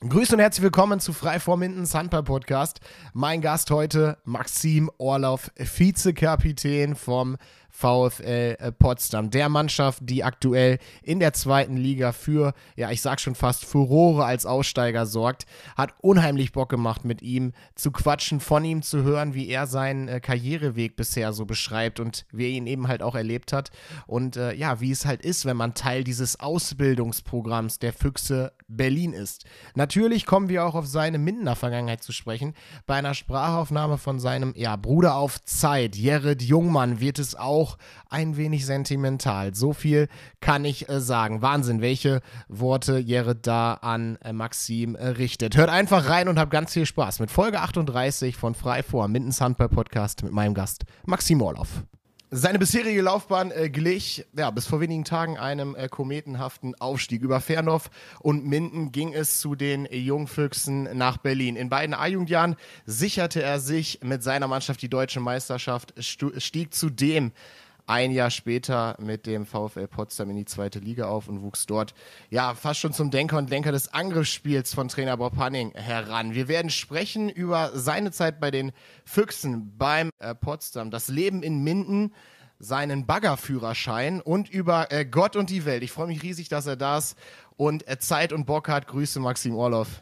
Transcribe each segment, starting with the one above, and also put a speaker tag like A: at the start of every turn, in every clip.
A: Grüße und herzlich willkommen zu Frei vor Handball Podcast. Mein Gast heute Maxim Orloff, Vizekapitän vom VfL äh, Potsdam, der Mannschaft, die aktuell in der zweiten Liga für, ja, ich sag schon fast Furore als Aussteiger sorgt, hat unheimlich Bock gemacht, mit ihm zu quatschen, von ihm zu hören, wie er seinen äh, Karriereweg bisher so beschreibt und wie er ihn eben halt auch erlebt hat und äh, ja, wie es halt ist, wenn man Teil dieses Ausbildungsprogramms der Füchse Berlin ist. Natürlich kommen wir auch auf seine Mindener Vergangenheit zu sprechen. Bei einer Sprachaufnahme von seinem ja, Bruder auf Zeit, Jared Jungmann, wird es auch auch ein wenig sentimental. So viel kann ich äh, sagen. Wahnsinn, welche Worte Jared da an äh, Maxim äh, richtet. Hört einfach rein und habt ganz viel Spaß mit Folge 38 von Frei vor, Mindens Handball Podcast mit meinem Gast Maxim Orloff. Seine bisherige Laufbahn äh, glich ja, bis vor wenigen Tagen einem äh, kometenhaften Aufstieg. Über Fernhoff und Minden ging es zu den Jungfüchsen nach Berlin. In beiden A-Jugendjahren sicherte er sich mit seiner Mannschaft die deutsche Meisterschaft, stieg zudem ein Jahr später mit dem VfL Potsdam in die zweite Liga auf und wuchs dort ja fast schon zum Denker und Lenker des Angriffsspiels von Trainer Bob Hanning heran. Wir werden sprechen über seine Zeit bei den Füchsen beim äh, Potsdam, das Leben in Minden, seinen Baggerführerschein und über äh, Gott und die Welt. Ich freue mich riesig, dass er da ist und äh, Zeit und Bock hat. Grüße Maxim Orloff.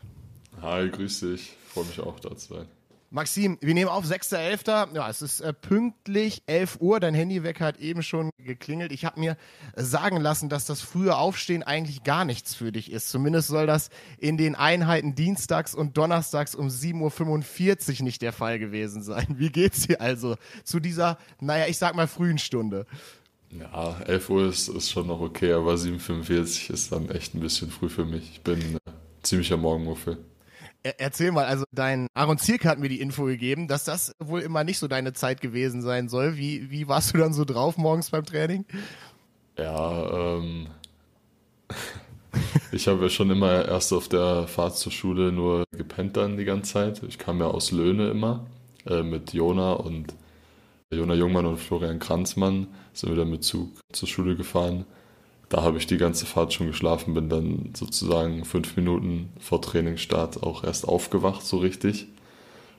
B: Hi, grüß dich. Freue mich auch da zu sein.
A: Maxim, wir nehmen auf 6.11. Ja, es ist äh, pünktlich 11 Uhr. Dein Handywecker hat eben schon geklingelt. Ich habe mir sagen lassen, dass das frühe Aufstehen eigentlich gar nichts für dich ist. Zumindest soll das in den Einheiten dienstags und donnerstags um 7.45 Uhr nicht der Fall gewesen sein. Wie geht's dir also zu dieser, naja, ich sag mal frühen Stunde?
B: Ja, 11 Uhr ist, ist schon noch okay, aber 7.45 Uhr ist dann echt ein bisschen früh für mich. Ich bin äh, ziemlicher Morgenmuffel.
A: Erzähl mal, also dein Aaron Zierke hat mir die Info gegeben, dass das wohl immer nicht so deine Zeit gewesen sein soll. Wie, wie warst du dann so drauf morgens beim Training?
B: Ja, ähm, ich habe ja schon immer erst auf der Fahrt zur Schule nur gepennt dann die ganze Zeit. Ich kam ja aus Löhne immer äh, mit Jona und Jona Jungmann und Florian Kranzmann sind wir dann mit Zug zur Schule gefahren da habe ich die ganze Fahrt schon geschlafen, bin dann sozusagen fünf Minuten vor Trainingsstart auch erst aufgewacht, so richtig.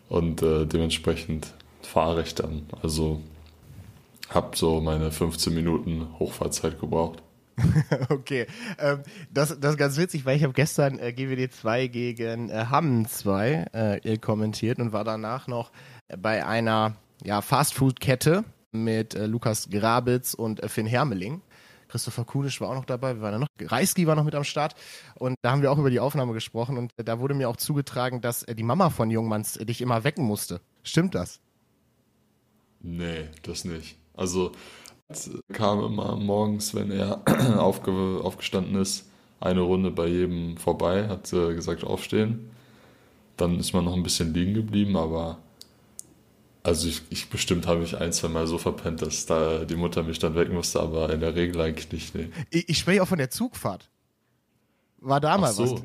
B: Und äh, dementsprechend fahre ich dann. Also habe so meine 15 Minuten Hochfahrzeit gebraucht.
A: okay, ähm, das, das ist ganz witzig, weil ich habe gestern äh, GWD 2 gegen äh, Hamm 2 äh, kommentiert und war danach noch bei einer ja, Fastfood-Kette mit äh, Lukas Grabitz und äh, Finn Hermeling. Christopher Kunisch war auch noch dabei, wir waren ja noch, Reiski war noch mit am Start und da haben wir auch über die Aufnahme gesprochen und da wurde mir auch zugetragen, dass äh, die Mama von Jungmanns dich immer wecken musste. Stimmt das?
B: Nee, das nicht. Also kam immer morgens, wenn er aufge aufgestanden ist, eine Runde bei jedem vorbei, hat gesagt aufstehen. Dann ist man noch ein bisschen liegen geblieben, aber also ich, ich bestimmt habe mich ein, zwei Mal so verpennt, dass da die Mutter mich dann wecken musste, aber in der Regel eigentlich nicht. Nee.
A: Ich, ich spreche auch von der Zugfahrt. War da mal so.
B: was?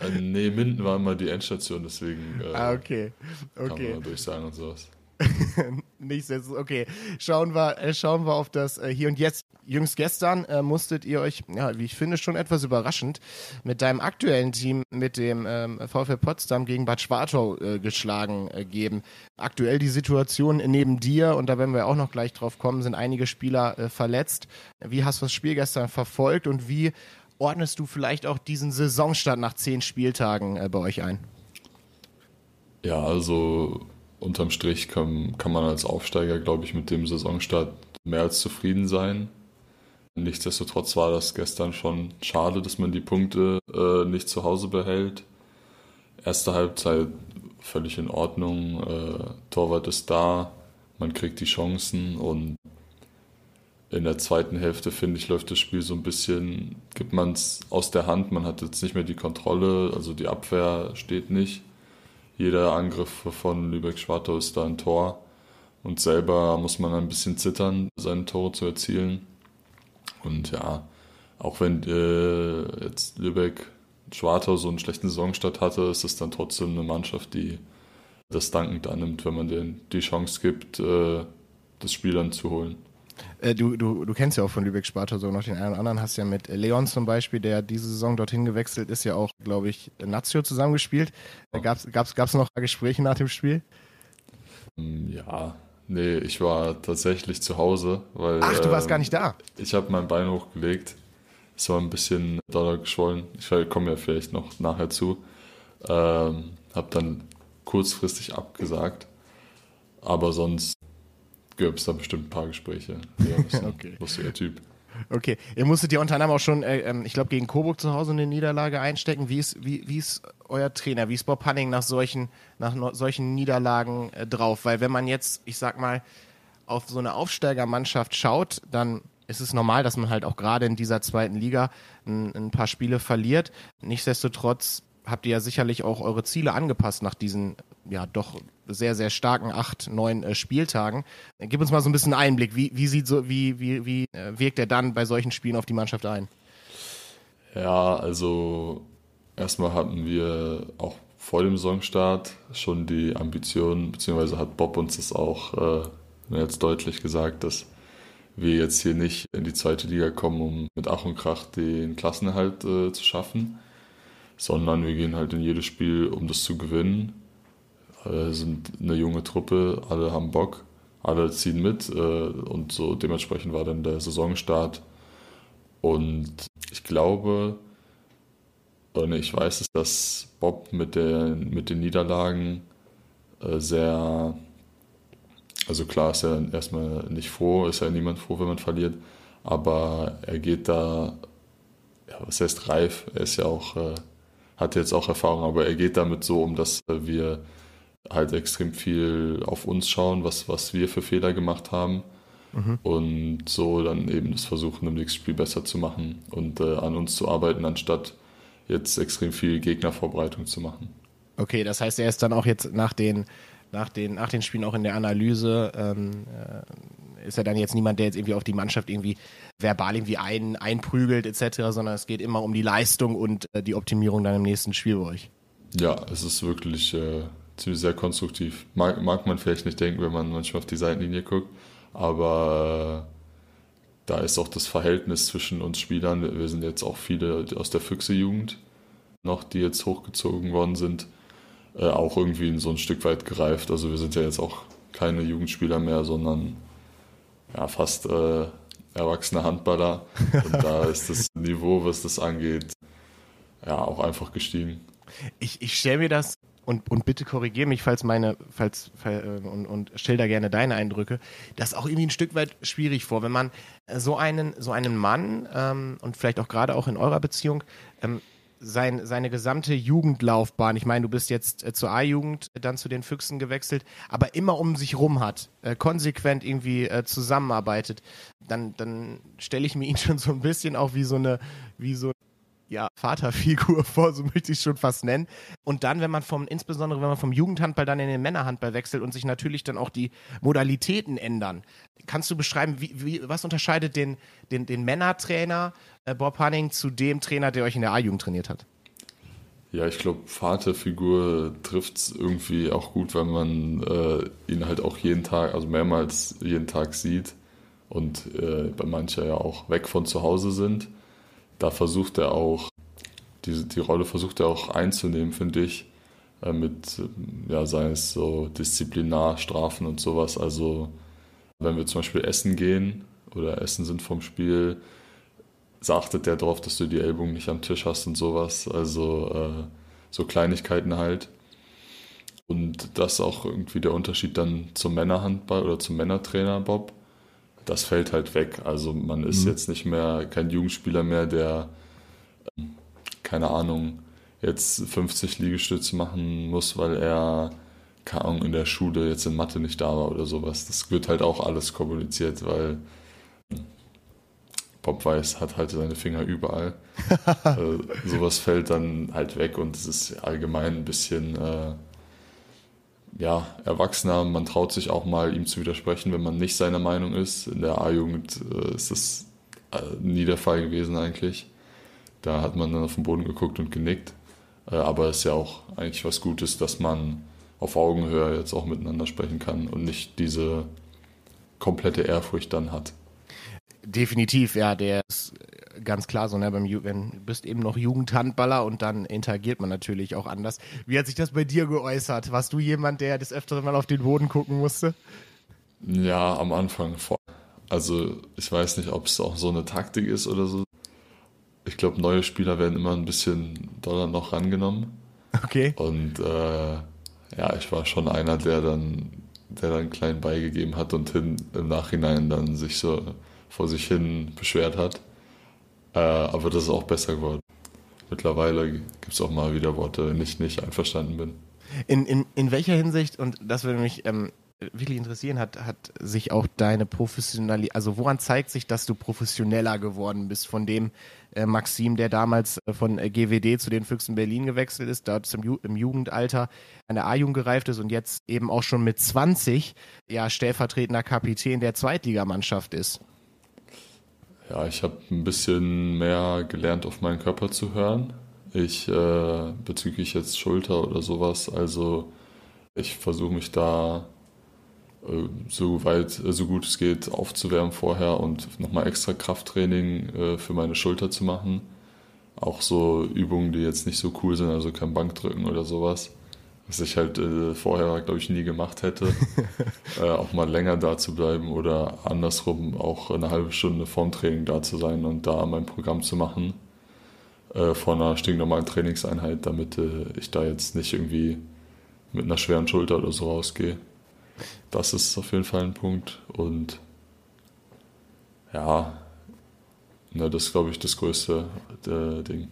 B: äh, nee, Minden war immer die Endstation, deswegen
A: äh, ah, okay. okay.
B: kann man durchsagen und sowas.
A: Nichtsdestotrotz, okay. Schauen wir, äh, schauen wir auf das äh, Hier und Jetzt. Jüngst gestern äh, musstet ihr euch, ja, wie ich finde, schon etwas überraschend mit deinem aktuellen Team, mit dem ähm, VfL Potsdam gegen Bad Schwartau äh, geschlagen äh, geben. Aktuell die Situation neben dir, und da werden wir auch noch gleich drauf kommen, sind einige Spieler äh, verletzt. Wie hast du das Spiel gestern verfolgt und wie ordnest du vielleicht auch diesen Saisonstart nach zehn Spieltagen bei euch ein?
B: Ja, also unterm Strich kann, kann man als Aufsteiger, glaube ich, mit dem Saisonstart mehr als zufrieden sein. Nichtsdestotrotz war das gestern schon schade, dass man die Punkte äh, nicht zu Hause behält. Erste Halbzeit völlig in Ordnung. Äh, Torwart ist da, man kriegt die Chancen und in der zweiten Hälfte, finde ich, läuft das Spiel so ein bisschen, gibt man es aus der Hand, man hat jetzt nicht mehr die Kontrolle, also die Abwehr steht nicht jeder Angriff von Lübeck-Schwartau ist da ein Tor. Und selber muss man ein bisschen zittern, seine Tore zu erzielen. Und ja, auch wenn äh, jetzt Lübeck Schwartau so einen schlechten Saisonstart hatte, ist es dann trotzdem eine Mannschaft, die das dankend annimmt, wenn man denen die Chance gibt, äh, das Spiel dann zu holen.
A: Äh, du, du, du kennst ja auch von Lübeck-Sparta so noch den einen oder anderen, hast ja mit Leon zum Beispiel, der diese Saison dorthin gewechselt ist, ja auch, glaube ich, Nazio zusammengespielt. Da gab es noch Gespräche nach dem Spiel?
B: Hm, ja, nee, ich war tatsächlich zu Hause, weil.
A: Ach, du warst ähm, gar nicht da.
B: Ich habe mein Bein hochgelegt. Es war ein bisschen doller geschwollen. Ich komme ja vielleicht noch nachher zu. Ähm, habe dann kurzfristig abgesagt. Aber sonst gab es da bestimmt ein paar Gespräche. Ja, okay. lustiger Typ.
A: Okay, ihr musstet ja unter anderem auch schon, äh, ähm, ich glaube, gegen Coburg zu Hause eine Niederlage einstecken. Wie ist, wie, wie ist euer Trainer, wie ist Bob Hanning nach solchen, nach no solchen Niederlagen äh, drauf? Weil wenn man jetzt, ich sag mal, auf so eine Aufsteigermannschaft schaut, dann ist es normal, dass man halt auch gerade in dieser zweiten Liga ein, ein paar Spiele verliert. Nichtsdestotrotz habt ihr ja sicherlich auch eure Ziele angepasst nach diesen ja doch sehr, sehr starken acht, neun äh, Spieltagen. Gib uns mal so ein bisschen Einblick. Wie, wie sieht so, wie, wie, wie äh, wirkt er dann bei solchen Spielen auf die Mannschaft ein?
B: Ja, also erstmal hatten wir auch vor dem Saisonstart schon die Ambition, beziehungsweise hat Bob uns das auch äh, jetzt deutlich gesagt, dass wir jetzt hier nicht in die zweite Liga kommen, um mit Ach und Krach den Klassenerhalt äh, zu schaffen, sondern wir gehen halt in jedes Spiel, um das zu gewinnen. Alle sind eine junge Truppe, alle haben Bock, alle ziehen mit äh, und so dementsprechend war dann der Saisonstart. Und ich glaube, nee, ich weiß es, dass Bob mit, der, mit den Niederlagen äh, sehr, also klar ist er erstmal nicht froh, ist ja niemand froh, wenn man verliert, aber er geht da, ja, was heißt reif, er ist ja auch äh, hat jetzt auch Erfahrung, aber er geht damit so um, dass wir halt extrem viel auf uns schauen, was, was wir für Fehler gemacht haben. Mhm. Und so dann eben das versuchen, im nächsten Spiel besser zu machen und äh, an uns zu arbeiten, anstatt jetzt extrem viel Gegnervorbereitung zu machen.
A: Okay, das heißt, er ist dann auch jetzt nach den, nach den, nach den Spielen auch in der Analyse, ähm, äh, ist er dann jetzt niemand, der jetzt irgendwie auf die Mannschaft irgendwie verbal irgendwie ein, einprügelt etc., sondern es geht immer um die Leistung und äh, die Optimierung dann im nächsten Spiel bei euch.
B: Ja, es ist wirklich äh, ziemlich sehr konstruktiv. Mag, mag man vielleicht nicht denken, wenn man manchmal auf die Seitenlinie guckt, aber äh, da ist auch das Verhältnis zwischen uns Spielern. Wir sind jetzt auch viele aus der Füchse-Jugend noch, die jetzt hochgezogen worden sind, äh, auch irgendwie so ein Stück weit gereift. Also wir sind ja jetzt auch keine Jugendspieler mehr, sondern ja, fast erwachsene Handballer. Und da ist das Niveau, was das angeht, ja auch einfach gestiegen.
A: Ich, ich stelle mir das und, und bitte korrigiere mich, falls meine, falls, äh, und, und schilder gerne deine Eindrücke, das auch irgendwie ein Stück weit schwierig vor, wenn man so einen, so einen Mann ähm, und vielleicht auch gerade auch in eurer Beziehung ähm, sein, seine gesamte Jugendlaufbahn, ich meine, du bist jetzt äh, zur A-Jugend, dann zu den Füchsen gewechselt, aber immer um sich rum hat, äh, konsequent irgendwie äh, zusammenarbeitet, dann, dann stelle ich mir ihn schon so ein bisschen auch wie so eine, wie so ja, Vaterfigur vor, so möchte ich es schon fast nennen. Und dann, wenn man vom, insbesondere wenn man vom Jugendhandball dann in den Männerhandball wechselt und sich natürlich dann auch die Modalitäten ändern. Kannst du beschreiben, wie, wie, was unterscheidet den, den, den Männertrainer äh, Bob Hanning zu dem Trainer, der euch in der A-Jugend trainiert hat?
B: Ja, ich glaube, Vaterfigur trifft es irgendwie auch gut, weil man äh, ihn halt auch jeden Tag, also mehrmals jeden Tag sieht und äh, bei manchen ja auch weg von zu Hause sind da versucht er auch, die, die Rolle versucht er auch einzunehmen, finde ich, äh, mit, ja, sei es so Disziplinarstrafen und sowas. Also, wenn wir zum Beispiel essen gehen oder essen sind vom Spiel, achtet der darauf, dass du die Ellbogen nicht am Tisch hast und sowas. Also, äh, so Kleinigkeiten halt. Und das ist auch irgendwie der Unterschied dann zum Männerhandball oder zum Männertrainer Bob das fällt halt weg. Also man ist mhm. jetzt nicht mehr kein Jugendspieler mehr, der, ähm, keine Ahnung, jetzt 50 Liegestütze machen muss, weil er, keine Ahnung, in der Schule jetzt in Mathe nicht da war oder sowas. Das wird halt auch alles kommuniziert, weil Bob Weiß hat halt seine Finger überall. äh, sowas fällt dann halt weg und es ist allgemein ein bisschen äh, ja, Erwachsener, man traut sich auch mal ihm zu widersprechen, wenn man nicht seiner Meinung ist. In der A-Jugend äh, ist das äh, nie der Fall gewesen eigentlich. Da hat man dann auf den Boden geguckt und genickt. Äh, aber es ist ja auch eigentlich was Gutes, dass man auf Augenhöhe jetzt auch miteinander sprechen kann und nicht diese komplette Ehrfurcht dann hat.
A: Definitiv, ja, der ist ganz klar so, ne, beim Ju wenn du bist eben noch Jugendhandballer und dann interagiert man natürlich auch anders. Wie hat sich das bei dir geäußert? Warst du jemand, der des Öfteren mal auf den Boden gucken musste?
B: Ja, am Anfang. Also ich weiß nicht, ob es auch so eine Taktik ist oder so. Ich glaube, neue Spieler werden immer ein bisschen doller noch rangenommen.
A: Okay.
B: Und äh, ja, ich war schon einer, der dann, der dann klein beigegeben hat und hin, im Nachhinein dann sich so vor sich hin beschwert hat. Äh, aber das ist auch besser geworden. Mittlerweile gibt es auch mal wieder Worte, wenn ich nicht einverstanden bin.
A: In, in, in welcher Hinsicht, und das würde mich ähm, wirklich interessieren, hat, hat sich auch deine Professionalität, also woran zeigt sich, dass du professioneller geworden bist von dem äh, Maxim, der damals äh, von äh, GWD zu den Füchsen Berlin gewechselt ist, dort zum Ju im Jugendalter an der A-Jugend gereift ist und jetzt eben auch schon mit 20 ja stellvertretender Kapitän der Zweitligamannschaft ist?
B: Ja, ich habe ein bisschen mehr gelernt, auf meinen Körper zu hören. Ich äh, bezüglich jetzt Schulter oder sowas, also ich versuche mich da äh, so weit, äh, so gut es geht, aufzuwärmen vorher und nochmal extra Krafttraining äh, für meine Schulter zu machen. Auch so Übungen, die jetzt nicht so cool sind, also kein Bankdrücken oder sowas. Was ich halt äh, vorher, glaube ich, nie gemacht hätte. äh, auch mal länger da zu bleiben oder andersrum auch eine halbe Stunde vorm Training da zu sein und da mein Programm zu machen. Äh, vor einer stinknormalen Trainingseinheit, damit äh, ich da jetzt nicht irgendwie mit einer schweren Schulter oder so rausgehe. Das ist auf jeden Fall ein Punkt. Und ja, ne, das ist, glaube ich, das größte äh, Ding.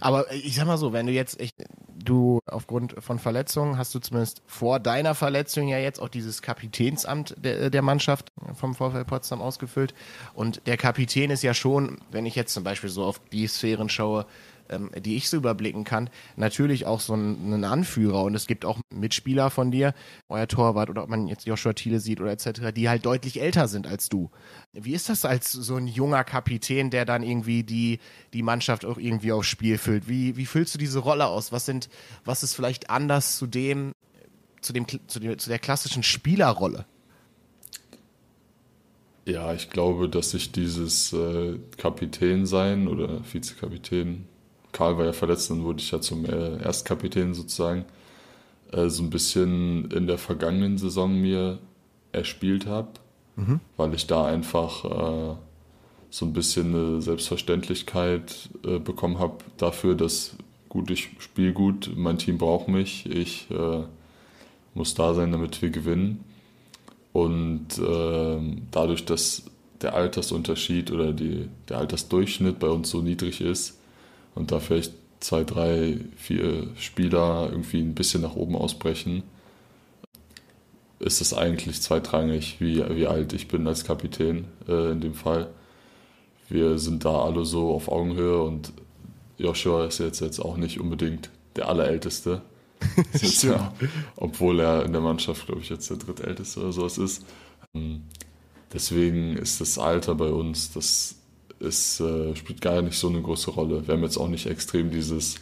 A: Aber ich sag mal so, wenn du jetzt echt, du aufgrund von Verletzungen hast du zumindest vor deiner Verletzung ja jetzt auch dieses Kapitänsamt der, der Mannschaft vom VfL Potsdam ausgefüllt. Und der Kapitän ist ja schon, wenn ich jetzt zum Beispiel so auf die Sphären schaue, ähm, die ich so überblicken kann, natürlich auch so ein, ein, Anführer. Und es gibt auch Mitspieler von dir, euer Torwart oder ob man jetzt Joshua Thiele sieht oder etc., die halt deutlich älter sind als du. Wie ist das als so ein junger Kapitän, der dann irgendwie die, die Mannschaft auch irgendwie aufs Spiel füllt? Wie, wie füllst du diese Rolle aus? Was sind, was ist vielleicht anders zu dem, zu dem, zu, dem, zu der klassischen Spielerrolle?
B: Ja, ich glaube, dass ich dieses äh, Kapitän sein oder Vizekapitän Karl war ja verletzt, dann wurde ich ja zum äh, Erstkapitän sozusagen, äh, so ein bisschen in der vergangenen Saison mir erspielt habe, mhm. weil ich da einfach äh, so ein bisschen eine Selbstverständlichkeit äh, bekommen habe dafür, dass gut, ich spiele gut, mein Team braucht mich, ich äh, muss da sein, damit wir gewinnen. Und ähm, dadurch, dass der Altersunterschied oder die, der Altersdurchschnitt bei uns so niedrig ist, und da vielleicht zwei, drei, vier Spieler irgendwie ein bisschen nach oben ausbrechen, ist es eigentlich zweitrangig, wie, wie alt ich bin als Kapitän äh, in dem Fall. Wir sind da alle so auf Augenhöhe und Joshua ist jetzt, jetzt auch nicht unbedingt der Allerälteste. ja, obwohl er in der Mannschaft, glaube ich, jetzt der drittälteste oder sowas ist. Ähm, deswegen ist das Alter bei uns, das es äh, spielt gar nicht so eine große Rolle. Wir haben jetzt auch nicht extrem dieses,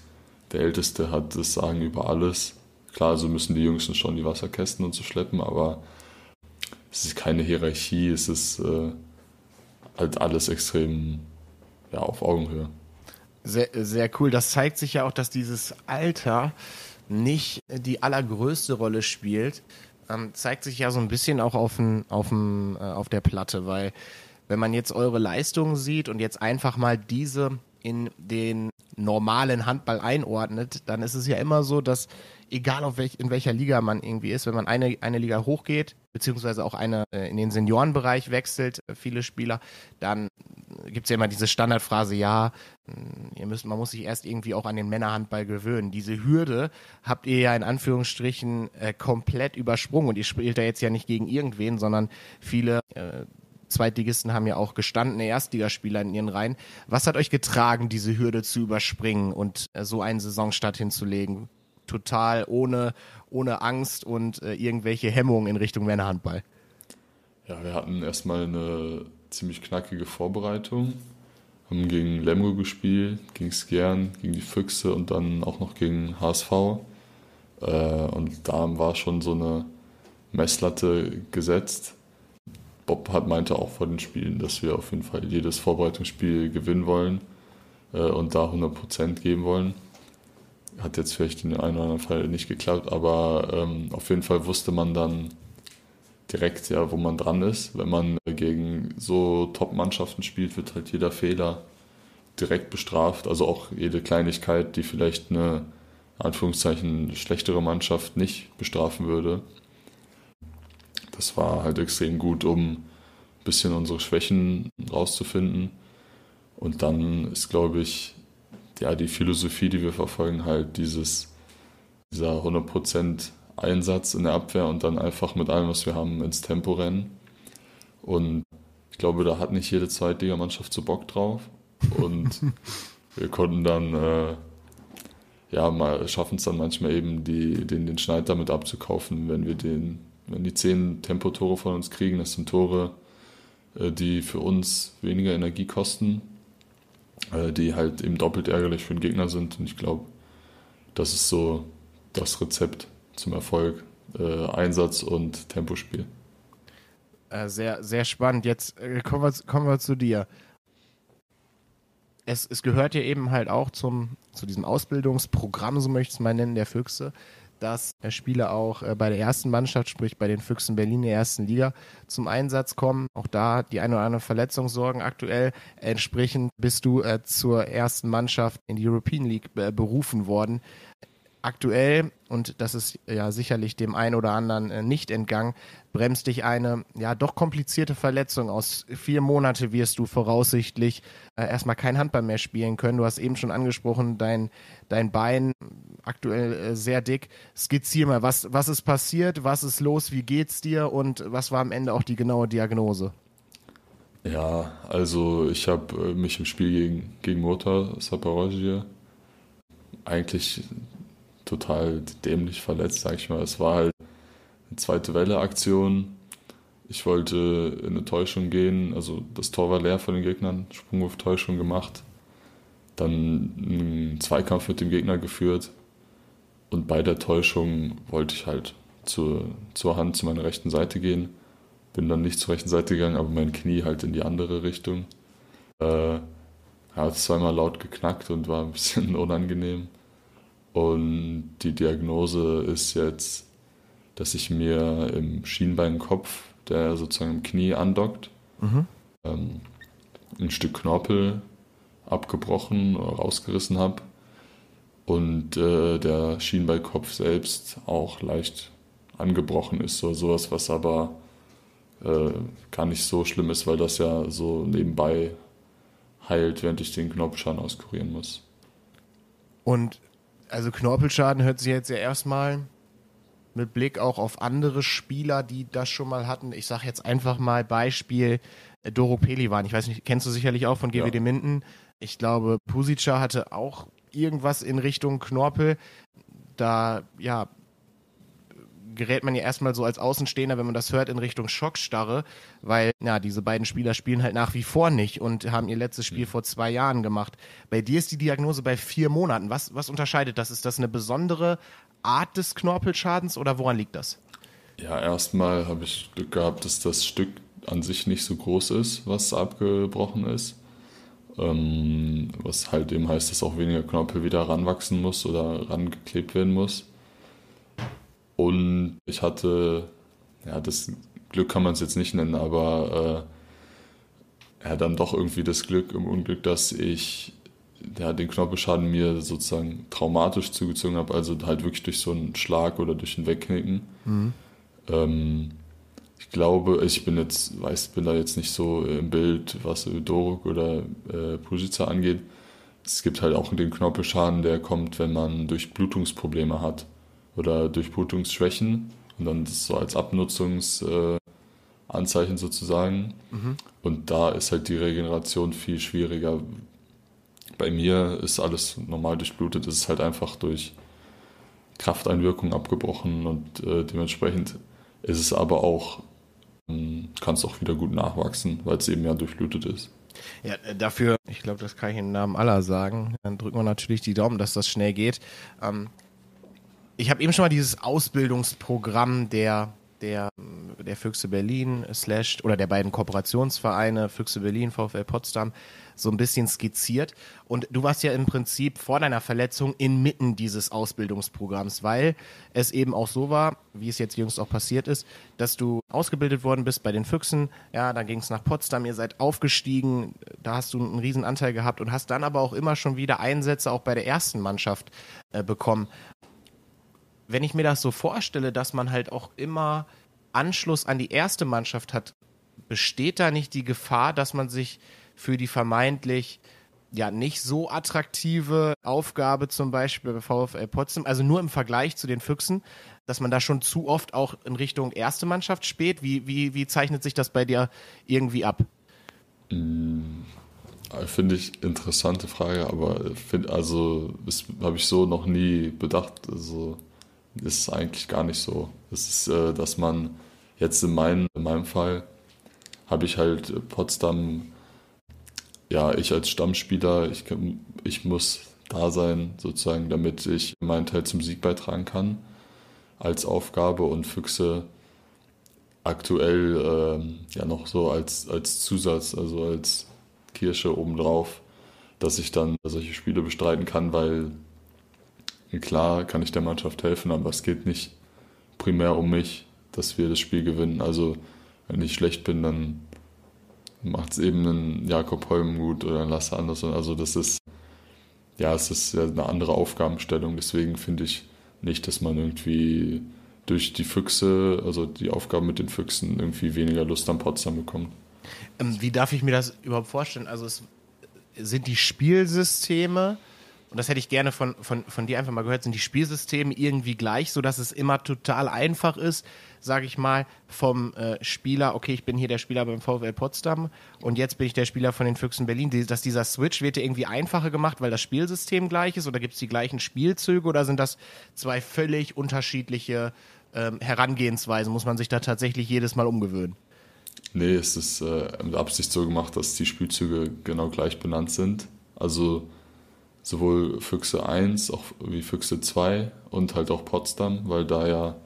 B: der Älteste hat das Sagen über alles. Klar, so müssen die Jüngsten schon die Wasserkästen und so schleppen, aber es ist keine Hierarchie, es ist äh, halt alles extrem ja, auf Augenhöhe.
A: Sehr, sehr cool. Das zeigt sich ja auch, dass dieses Alter nicht die allergrößte Rolle spielt. Ähm, zeigt sich ja so ein bisschen auch auf, ein, auf, ein, äh, auf der Platte, weil wenn man jetzt eure Leistungen sieht und jetzt einfach mal diese in den normalen Handball einordnet, dann ist es ja immer so, dass egal auf welch, in welcher Liga man irgendwie ist, wenn man eine, eine Liga hochgeht, beziehungsweise auch eine äh, in den Seniorenbereich wechselt, äh, viele Spieler, dann gibt es ja immer diese Standardphrase, ja, hm, ihr müsst, man muss sich erst irgendwie auch an den Männerhandball gewöhnen. Diese Hürde habt ihr ja in Anführungsstrichen äh, komplett übersprungen und ihr spielt da jetzt ja nicht gegen irgendwen, sondern viele äh, Zweitligisten haben ja auch gestandene Erstligaspieler in ihren Reihen. Was hat euch getragen, diese Hürde zu überspringen und äh, so einen Saisonstart hinzulegen? Total ohne, ohne Angst und äh, irgendwelche Hemmungen in Richtung Männerhandball.
B: Ja, wir hatten erstmal eine ziemlich knackige Vorbereitung. Haben gegen Lemgo gespielt, gegen Skjern, gegen die Füchse und dann auch noch gegen HSV. Äh, und da war schon so eine Messlatte gesetzt Bob hat, meinte auch vor den Spielen, dass wir auf jeden Fall jedes Vorbereitungsspiel gewinnen wollen äh, und da 100% geben wollen. Hat jetzt vielleicht in einem oder anderen Fall nicht geklappt, aber ähm, auf jeden Fall wusste man dann direkt, ja, wo man dran ist. Wenn man gegen so Top-Mannschaften spielt, wird halt jeder Fehler direkt bestraft. Also auch jede Kleinigkeit, die vielleicht eine Anführungszeichen schlechtere Mannschaft nicht bestrafen würde. Das war halt extrem gut, um ein bisschen unsere Schwächen rauszufinden. Und dann ist, glaube ich, ja, die Philosophie, die wir verfolgen, halt dieses, dieser 100% Einsatz in der Abwehr und dann einfach mit allem, was wir haben, ins Tempo rennen. Und ich glaube, da hat nicht jede Zweitligamannschaft so Bock drauf. Und wir konnten dann, äh, ja, mal schaffen es dann manchmal eben, die, den, den Schneid damit abzukaufen, wenn wir den, wenn die zehn Tempotore von uns kriegen. Das sind Tore, äh, die für uns weniger Energie kosten, äh, die halt eben doppelt ärgerlich für den Gegner sind. Und ich glaube, das ist so das Rezept zum Erfolg. Äh, Einsatz und Tempospiel.
A: Sehr, sehr spannend. Jetzt kommen, wir, kommen wir zu dir es, es gehört ja eben halt auch zum, zu diesem Ausbildungsprogramm, so möchte ich es mal nennen, der Füchse, dass Spieler auch äh, bei der ersten Mannschaft, sprich bei den Füchsen Berlin der ersten Liga, zum Einsatz kommen. Auch da die eine oder andere Verletzung sorgen aktuell. Entsprechend bist du äh, zur ersten Mannschaft in die European League äh, berufen worden aktuell, und das ist ja sicherlich dem einen oder anderen äh, nicht entgangen, bremst dich eine ja doch komplizierte Verletzung aus. Vier Monate wirst du voraussichtlich äh, erstmal kein Handball mehr spielen können. Du hast eben schon angesprochen, dein, dein Bein aktuell äh, sehr dick. Skizzier mal, was, was ist passiert, was ist los, wie geht's dir und was war am Ende auch die genaue Diagnose?
B: Ja, also ich habe äh, mich im Spiel gegen, gegen Motor Saporosje eigentlich total dämlich verletzt, sag ich mal. Es war halt eine zweite Welle-Aktion. Ich wollte in eine Täuschung gehen, also das Tor war leer von den Gegnern, Sprungwurf-Täuschung gemacht. Dann einen Zweikampf mit dem Gegner geführt. Und bei der Täuschung wollte ich halt zur, zur Hand zu meiner rechten Seite gehen. Bin dann nicht zur rechten Seite gegangen, aber mein Knie halt in die andere Richtung. Äh, hat zweimal laut geknackt und war ein bisschen unangenehm. Und die Diagnose ist jetzt, dass ich mir im Schienbeinkopf, der sozusagen im Knie andockt, mhm. ähm, ein Stück Knorpel abgebrochen oder rausgerissen habe und äh, der Schienbeinkopf selbst auch leicht angebrochen ist. So sowas, was aber äh, gar nicht so schlimm ist, weil das ja so nebenbei heilt, während ich den Knorpelschaden auskurieren muss.
A: Und also Knorpelschaden hört sich jetzt ja erstmal mit Blick auch auf andere Spieler, die das schon mal hatten. Ich sage jetzt einfach mal Beispiel äh, Doro Pelivan. Ich weiß nicht, kennst du sicherlich auch von GWD ja. Minden. Ich glaube, Pusica hatte auch irgendwas in Richtung Knorpel. Da, ja, gerät man ja erstmal so als Außenstehender, wenn man das hört, in Richtung Schockstarre, weil ja, diese beiden Spieler spielen halt nach wie vor nicht und haben ihr letztes Spiel vor zwei Jahren gemacht. Bei dir ist die Diagnose bei vier Monaten. Was, was unterscheidet das? Ist das eine besondere Art des Knorpelschadens oder woran liegt das?
B: Ja, erstmal habe ich Glück gehabt, dass das Stück an sich nicht so groß ist, was abgebrochen ist. Ähm, was halt eben heißt, dass auch weniger Knorpel wieder ranwachsen muss oder rangeklebt werden muss. Und ich hatte, ja, das Glück kann man es jetzt nicht nennen, aber äh, ja, dann doch irgendwie das Glück im Unglück, dass ich ja, den Knorpelschaden mir sozusagen traumatisch zugezogen habe, also halt wirklich durch so einen Schlag oder durch ein Wegknicken. Mhm. Ähm, ich glaube, ich bin jetzt, weiß, bin da jetzt nicht so im Bild, was Doruk oder äh, Pusica angeht. Es gibt halt auch den Knorpelschaden, der kommt, wenn man Durchblutungsprobleme hat oder Durchblutungsschwächen und dann das so als Abnutzungsanzeichen äh, sozusagen. Mhm. Und da ist halt die Regeneration viel schwieriger. Bei mir ist alles normal durchblutet, es ist halt einfach durch Krafteinwirkung abgebrochen und äh, dementsprechend ist es aber auch, ähm, kann es auch wieder gut nachwachsen, weil es eben ja durchblutet ist.
A: Ja, äh, dafür, ich glaube, das kann ich im Namen aller sagen. Dann drücken wir natürlich die Daumen, dass das schnell geht. Ähm, ich habe eben schon mal dieses Ausbildungsprogramm der, der der Füchse Berlin slash oder der beiden Kooperationsvereine Füchse Berlin, VfL Potsdam so ein bisschen skizziert. Und du warst ja im Prinzip vor deiner Verletzung inmitten dieses Ausbildungsprogramms, weil es eben auch so war, wie es jetzt jüngst auch passiert ist, dass du ausgebildet worden bist bei den Füchsen. Ja, dann ging es nach Potsdam, ihr seid aufgestiegen, da hast du einen riesen Anteil gehabt und hast dann aber auch immer schon wieder Einsätze auch bei der ersten Mannschaft äh, bekommen. Wenn ich mir das so vorstelle, dass man halt auch immer Anschluss an die erste Mannschaft hat, besteht da nicht die Gefahr, dass man sich für die vermeintlich ja nicht so attraktive Aufgabe zum Beispiel bei VfL Potsdam, also nur im Vergleich zu den Füchsen, dass man da schon zu oft auch in Richtung erste Mannschaft spät. Wie, wie, wie zeichnet sich das bei dir irgendwie ab?
B: Mm, finde ich interessante Frage, aber find, also habe ich so noch nie bedacht. Also ist eigentlich gar nicht so. Es ist, äh, dass man jetzt in, mein, in meinem Fall habe ich halt Potsdam ja, ich als Stammspieler, ich, ich muss da sein, sozusagen, damit ich meinen Teil zum Sieg beitragen kann als Aufgabe und Füchse aktuell äh, ja noch so als, als Zusatz, also als Kirsche obendrauf, dass ich dann solche Spiele bestreiten kann, weil klar kann ich der Mannschaft helfen, aber es geht nicht primär um mich, dass wir das Spiel gewinnen. Also wenn ich schlecht bin, dann macht es eben einen Jakob Holm gut oder einen Lasse Andersson. Also das ist, ja, es ist eine andere Aufgabenstellung. Deswegen finde ich nicht, dass man irgendwie durch die Füchse, also die Aufgaben mit den Füchsen, irgendwie weniger Lust am Potsdam bekommt.
A: Ähm, wie darf ich mir das überhaupt vorstellen? Also es sind die Spielsysteme und das hätte ich gerne von, von, von dir einfach mal gehört, sind die Spielsysteme irgendwie gleich, sodass es immer total einfach ist, sage ich mal, vom äh, Spieler, okay, ich bin hier der Spieler beim VfL Potsdam und jetzt bin ich der Spieler von den Füchsen Berlin, die, dass dieser Switch wird ja irgendwie einfacher gemacht, weil das Spielsystem gleich ist oder gibt es die gleichen Spielzüge oder sind das zwei völlig unterschiedliche ähm, Herangehensweisen? Muss man sich da tatsächlich jedes Mal umgewöhnen?
B: Nee, es ist äh, mit Absicht so gemacht, dass die Spielzüge genau gleich benannt sind. Also sowohl Füchse 1 auch wie Füchse 2 und halt auch Potsdam, weil da ja,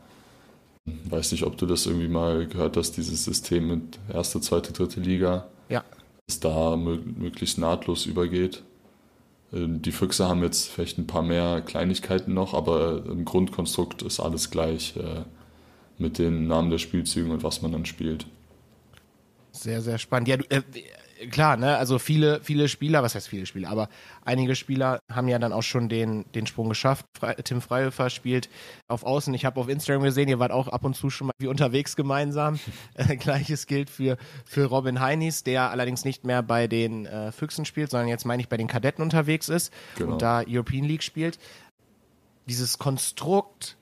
B: weiß nicht, ob du das irgendwie mal gehört hast, dieses System mit erste, zweite, dritte Liga,
A: ja.
B: dass da möglichst nahtlos übergeht. Ähm, die Füchse haben jetzt vielleicht ein paar mehr Kleinigkeiten noch, aber im Grundkonstrukt ist alles gleich äh, mit den Namen der Spielzügen und was man dann spielt.
A: Sehr, sehr spannend. Ja, du, äh, klar, ne, also viele, viele Spieler, was heißt viele Spieler, aber einige Spieler haben ja dann auch schon den, den Sprung geschafft. Fre Tim Freihöfer spielt auf Außen. Ich habe auf Instagram gesehen, ihr wart auch ab und zu schon mal wie unterwegs gemeinsam. Äh, Gleiches gilt für, für Robin Heinis, der allerdings nicht mehr bei den äh, Füchsen spielt, sondern jetzt meine ich bei den Kadetten unterwegs ist genau. und da European League spielt. Dieses Konstrukt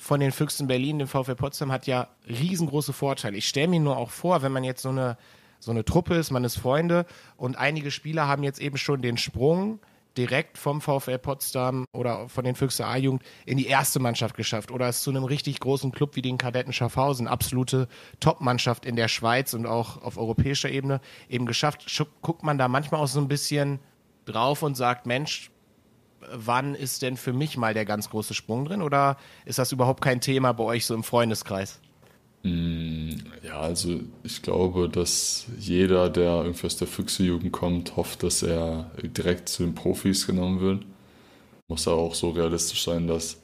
A: von den Füchsen Berlin, dem VfL Potsdam, hat ja riesengroße Vorteile. Ich stelle mir nur auch vor, wenn man jetzt so eine so eine Truppe ist, man ist Freunde und einige Spieler haben jetzt eben schon den Sprung direkt vom VfL Potsdam oder von den Füchse A-Jugend in die erste Mannschaft geschafft oder es zu einem richtig großen Club wie den Kadetten Schaffhausen, absolute Top-Mannschaft in der Schweiz und auch auf europäischer Ebene eben geschafft. Guckt man da manchmal auch so ein bisschen drauf und sagt, Mensch, wann ist denn für mich mal der ganz große Sprung drin oder ist das überhaupt kein Thema bei euch so im Freundeskreis?
B: Mm, ja, also ich glaube, dass jeder, der irgendwie aus der Füchsejugend kommt, hofft, dass er direkt zu den Profis genommen wird. Muss aber auch so realistisch sein, dass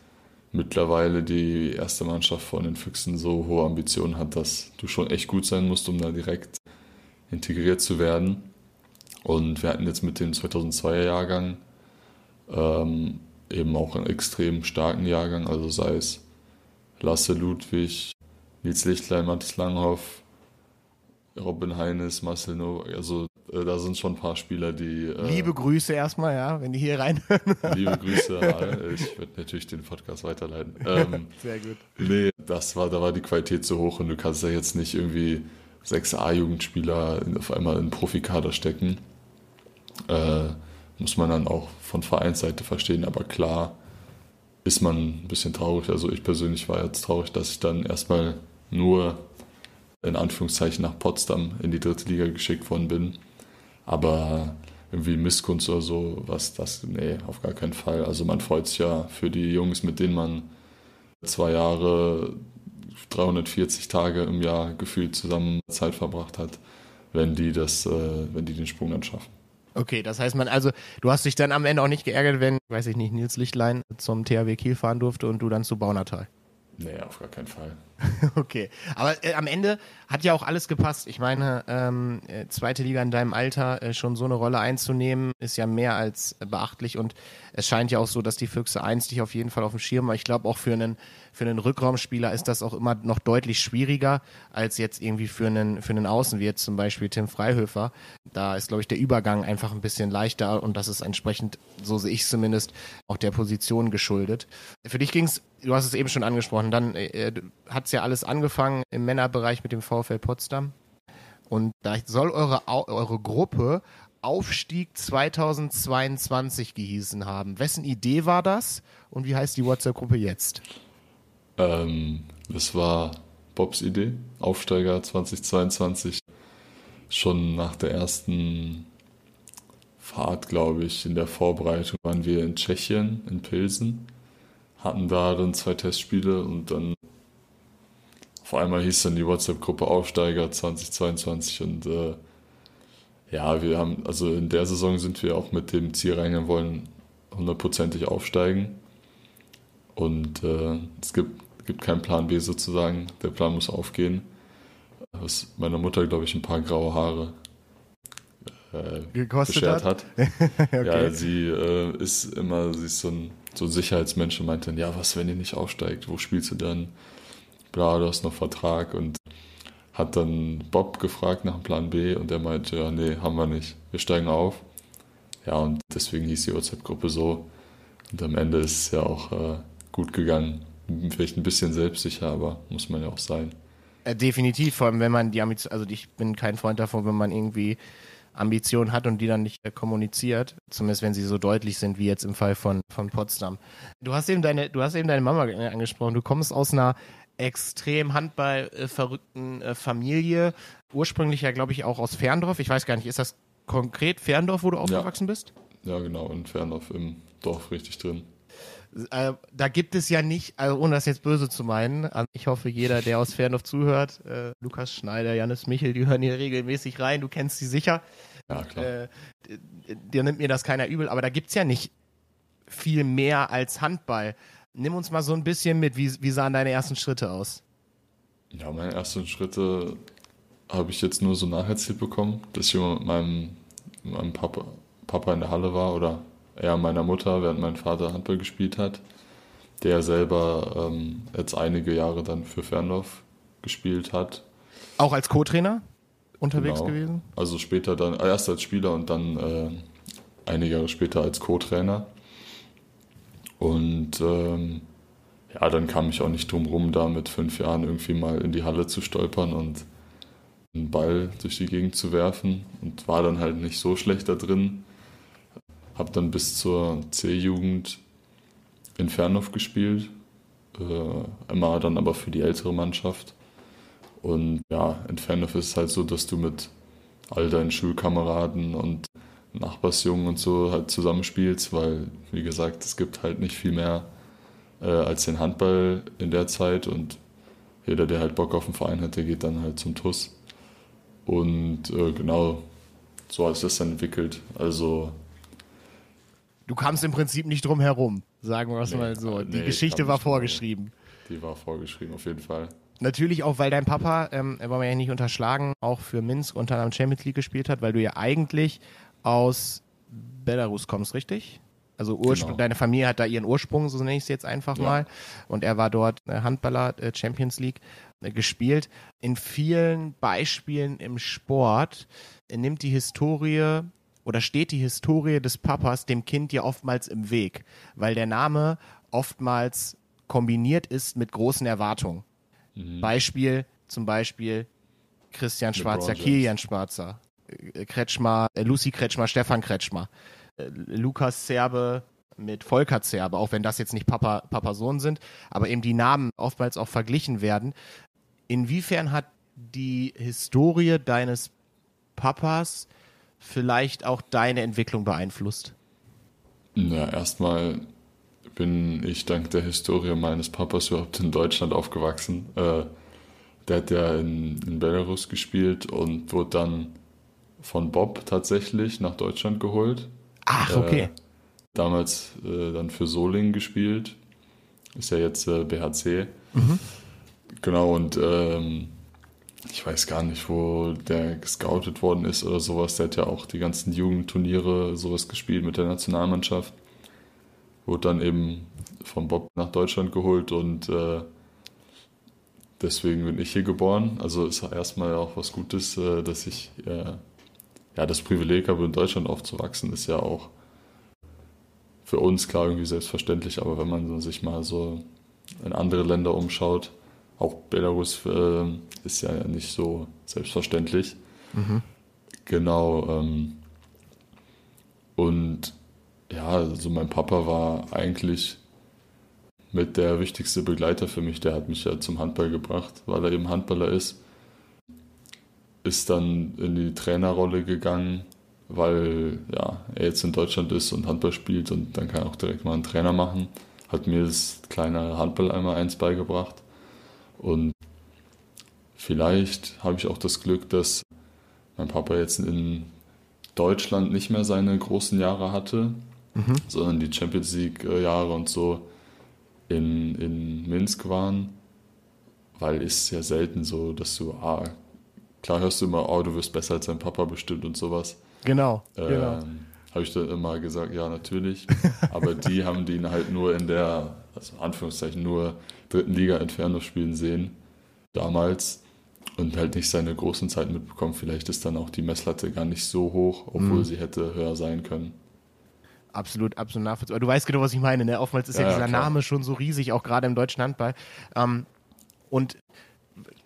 B: mittlerweile die erste Mannschaft von den Füchsen so hohe Ambitionen hat, dass du schon echt gut sein musst, um da direkt integriert zu werden. Und wir hatten jetzt mit dem 2002er Jahrgang ähm, eben auch einen extrem starken Jahrgang, also sei es Lasse Ludwig, Nils Lichtlein, Mathis Langhoff, Robin Heines, Marcel Novak, also äh, da sind schon ein paar Spieler, die.
A: Äh, Liebe Grüße erstmal, ja, wenn die hier reinhören.
B: Liebe Grüße, ich werde natürlich den Podcast weiterleiten. Ähm,
A: Sehr gut.
B: Nee, das war, da war die Qualität zu hoch und du kannst ja jetzt nicht irgendwie sechs A-Jugendspieler auf einmal in Profikader stecken. Äh, muss man dann auch von Vereinsseite verstehen, aber klar ist man ein bisschen traurig. Also ich persönlich war jetzt traurig, dass ich dann erstmal nur in Anführungszeichen nach Potsdam in die dritte Liga geschickt worden bin. Aber irgendwie Missgunst oder so, was das, nee, auf gar keinen Fall. Also man freut sich ja für die Jungs, mit denen man zwei Jahre 340 Tage im Jahr gefühlt zusammen Zeit verbracht hat, wenn die das, äh, wenn die den Sprung dann schaffen.
A: Okay, das heißt man, also du hast dich dann am Ende auch nicht geärgert, wenn, weiß ich nicht, Nils Lichtlein zum THW Kiel fahren durfte und du dann zu Baunatal.
B: Nee, auf gar keinen Fall.
A: okay, aber äh, am Ende hat ja auch alles gepasst. Ich meine, ähm, äh, zweite Liga in deinem Alter äh, schon so eine Rolle einzunehmen, ist ja mehr als beachtlich und es scheint ja auch so, dass die Füchse eins dich auf jeden Fall auf dem Schirm, aber ich glaube auch für einen für einen Rückraumspieler ist das auch immer noch deutlich schwieriger als jetzt irgendwie für einen, für einen Außenwirt, zum Beispiel Tim Freihöfer. Da ist, glaube ich, der Übergang einfach ein bisschen leichter und das ist entsprechend, so sehe ich es zumindest, auch der Position geschuldet. Für dich ging es, du hast es eben schon angesprochen, dann äh, hat es ja alles angefangen im Männerbereich mit dem VfL Potsdam. Und da soll eure, eure Gruppe Aufstieg 2022 gehießen haben. Wessen Idee war das und wie heißt die WhatsApp-Gruppe jetzt?
B: Ähm, das war Bobs Idee, Aufsteiger 2022. Schon nach der ersten Fahrt, glaube ich, in der Vorbereitung waren wir in Tschechien, in Pilsen, hatten da dann zwei Testspiele und dann auf einmal hieß dann die WhatsApp-Gruppe Aufsteiger 2022 und äh, ja, wir haben, also in der Saison sind wir auch mit dem Ziel reingegangen, wollen hundertprozentig aufsteigen. Und äh, es gibt gibt keinen Plan B sozusagen. Der Plan muss aufgehen. Was meiner Mutter, glaube ich, ein paar graue Haare
A: äh, Gekostet beschert hat.
B: hat. okay. Ja, sie äh, ist immer, sie ist so ein, so ein Sicherheitsmensch und meint dann, ja, was, wenn ihr nicht aufsteigt? Wo spielst du dann? Bla, du hast noch Vertrag und hat dann Bob gefragt nach dem Plan B und der meinte, ja, nee, haben wir nicht. Wir steigen auf. Ja, und deswegen hieß die WhatsApp-Gruppe so. Und am Ende ist es ja auch äh, gut gegangen vielleicht ein bisschen selbstsicher, aber muss man ja auch sein.
A: Äh, definitiv, vor allem wenn man die Ambition, also ich bin kein Freund davon, wenn man irgendwie Ambitionen hat und die dann nicht äh, kommuniziert, zumindest wenn sie so deutlich sind wie jetzt im Fall von, von Potsdam. Du hast eben deine, du hast eben deine Mama äh, angesprochen, du kommst aus einer extrem handballverrückten äh, Familie, ursprünglich ja glaube ich auch aus Ferndorf, ich weiß gar nicht, ist das konkret Ferndorf, wo du aufgewachsen
B: ja.
A: bist?
B: Ja, genau, in Ferndorf im Dorf richtig drin.
A: Äh, da gibt es ja nicht, also ohne das jetzt böse zu meinen, also ich hoffe, jeder, der aus Ferndorf zuhört, äh, Lukas Schneider, Janis Michel, die hören hier regelmäßig rein, du kennst sie sicher.
B: Ja, klar. Äh,
A: dir nimmt mir das keiner übel, aber da gibt es ja nicht viel mehr als Handball. Nimm uns mal so ein bisschen mit, wie, wie sahen deine ersten Schritte aus?
B: Ja, meine ersten Schritte habe ich jetzt nur so nacherzählt bekommen, dass ich immer mit meinem, meinem Papa, Papa in der Halle war oder eher meiner Mutter, während mein Vater Handball gespielt hat, der selber ähm, jetzt einige Jahre dann für Ferndorf gespielt hat.
A: Auch als Co-Trainer unterwegs genau. gewesen?
B: Also später dann, erst als Spieler und dann äh, einige Jahre später als Co-Trainer. Und ähm, ja, dann kam ich auch nicht drum rum, da mit fünf Jahren irgendwie mal in die Halle zu stolpern und einen Ball durch die Gegend zu werfen und war dann halt nicht so schlecht da drin. Habe dann bis zur C-Jugend in Fernhof gespielt, äh, immer dann aber für die ältere Mannschaft. Und ja, in Fernhof ist es halt so, dass du mit all deinen Schulkameraden und Nachbarsjungen und so halt zusammenspielst, weil, wie gesagt, es gibt halt nicht viel mehr äh, als den Handball in der Zeit und jeder, der halt Bock auf den Verein hat, der geht dann halt zum TUS. Und äh, genau, so hat sich das dann entwickelt. Also
A: du kamst im Prinzip nicht drum herum, sagen wir es nee, mal so. Die nee, Geschichte war vorgeschrieben.
B: Die war vorgeschrieben, auf jeden Fall.
A: Natürlich auch, weil dein Papa, ähm, wollen wir ja nicht unterschlagen, auch für Minsk unter anderem Champions League gespielt hat, weil du ja eigentlich aus Belarus kommst, richtig? Also genau. deine Familie hat da ihren Ursprung, so nenne ich es jetzt einfach ja. mal. Und er war dort äh, Handballer äh, Champions League äh, gespielt. In vielen Beispielen im Sport nimmt die Historie oder steht die Historie des Papas dem Kind ja oftmals im Weg, weil der Name oftmals kombiniert ist mit großen Erwartungen. Mhm. Beispiel zum Beispiel Christian Schwarzer, Kilian Schwarzer, Kretschmer, äh, Lucy Kretschmer, Stefan Kretschmer, äh, Lukas Zerbe mit Volker Zerbe, auch wenn das jetzt nicht Papa, Papa Sohn sind, aber eben die Namen oftmals auch verglichen werden. Inwiefern hat die Historie deines Papas vielleicht auch deine Entwicklung beeinflusst?
B: Ja, erstmal bin ich dank der Historie meines Papas überhaupt in Deutschland aufgewachsen. Äh, der hat ja in, in Belarus gespielt und wurde dann von Bob tatsächlich nach Deutschland geholt.
A: Ach, okay. Äh,
B: damals äh, dann für Solingen gespielt. Ist ja jetzt äh, BHC. Mhm. Genau, und ähm, ich weiß gar nicht, wo der gescoutet worden ist oder sowas. Der hat ja auch die ganzen Jugendturniere sowas gespielt mit der Nationalmannschaft. Wurde dann eben von Bob nach Deutschland geholt und äh, deswegen bin ich hier geboren. Also ist erstmal auch was Gutes, äh, dass ich äh, ja das Privileg habe, in Deutschland aufzuwachsen, ist ja auch für uns klar irgendwie selbstverständlich, aber wenn man sich mal so in andere Länder umschaut, auch Belarus äh, ist ja nicht so selbstverständlich. Mhm. Genau. Ähm, und ja, also mein Papa war eigentlich mit der wichtigste Begleiter für mich. Der hat mich ja zum Handball gebracht, weil er eben Handballer ist. Ist dann in die Trainerrolle gegangen, weil ja, er jetzt in Deutschland ist und Handball spielt und dann kann er auch direkt mal einen Trainer machen. Hat mir das kleine Handball einmal eins beigebracht. Und vielleicht habe ich auch das Glück, dass mein Papa jetzt in Deutschland nicht mehr seine großen Jahre hatte, mhm. sondern die Champions League-Jahre und so in, in Minsk waren, weil es ja selten so, dass du, ah, klar hörst du immer, oh, du wirst besser als dein Papa bestimmt und sowas.
A: Genau, ähm, genau.
B: Habe ich dann immer gesagt, ja, natürlich. Aber die haben den halt nur in der, also Anführungszeichen, nur dritten Liga Inferno spielen sehen, damals. Und halt nicht seine großen Zeiten mitbekommen. Vielleicht ist dann auch die Messlatte gar nicht so hoch, obwohl mhm. sie hätte höher sein können
A: absolut, absolut nachvollziehbar. Du weißt genau, was ich meine. Ne? Oftmals ist ja, ja dieser klar. Name schon so riesig, auch gerade im deutschen Handball. Ähm, und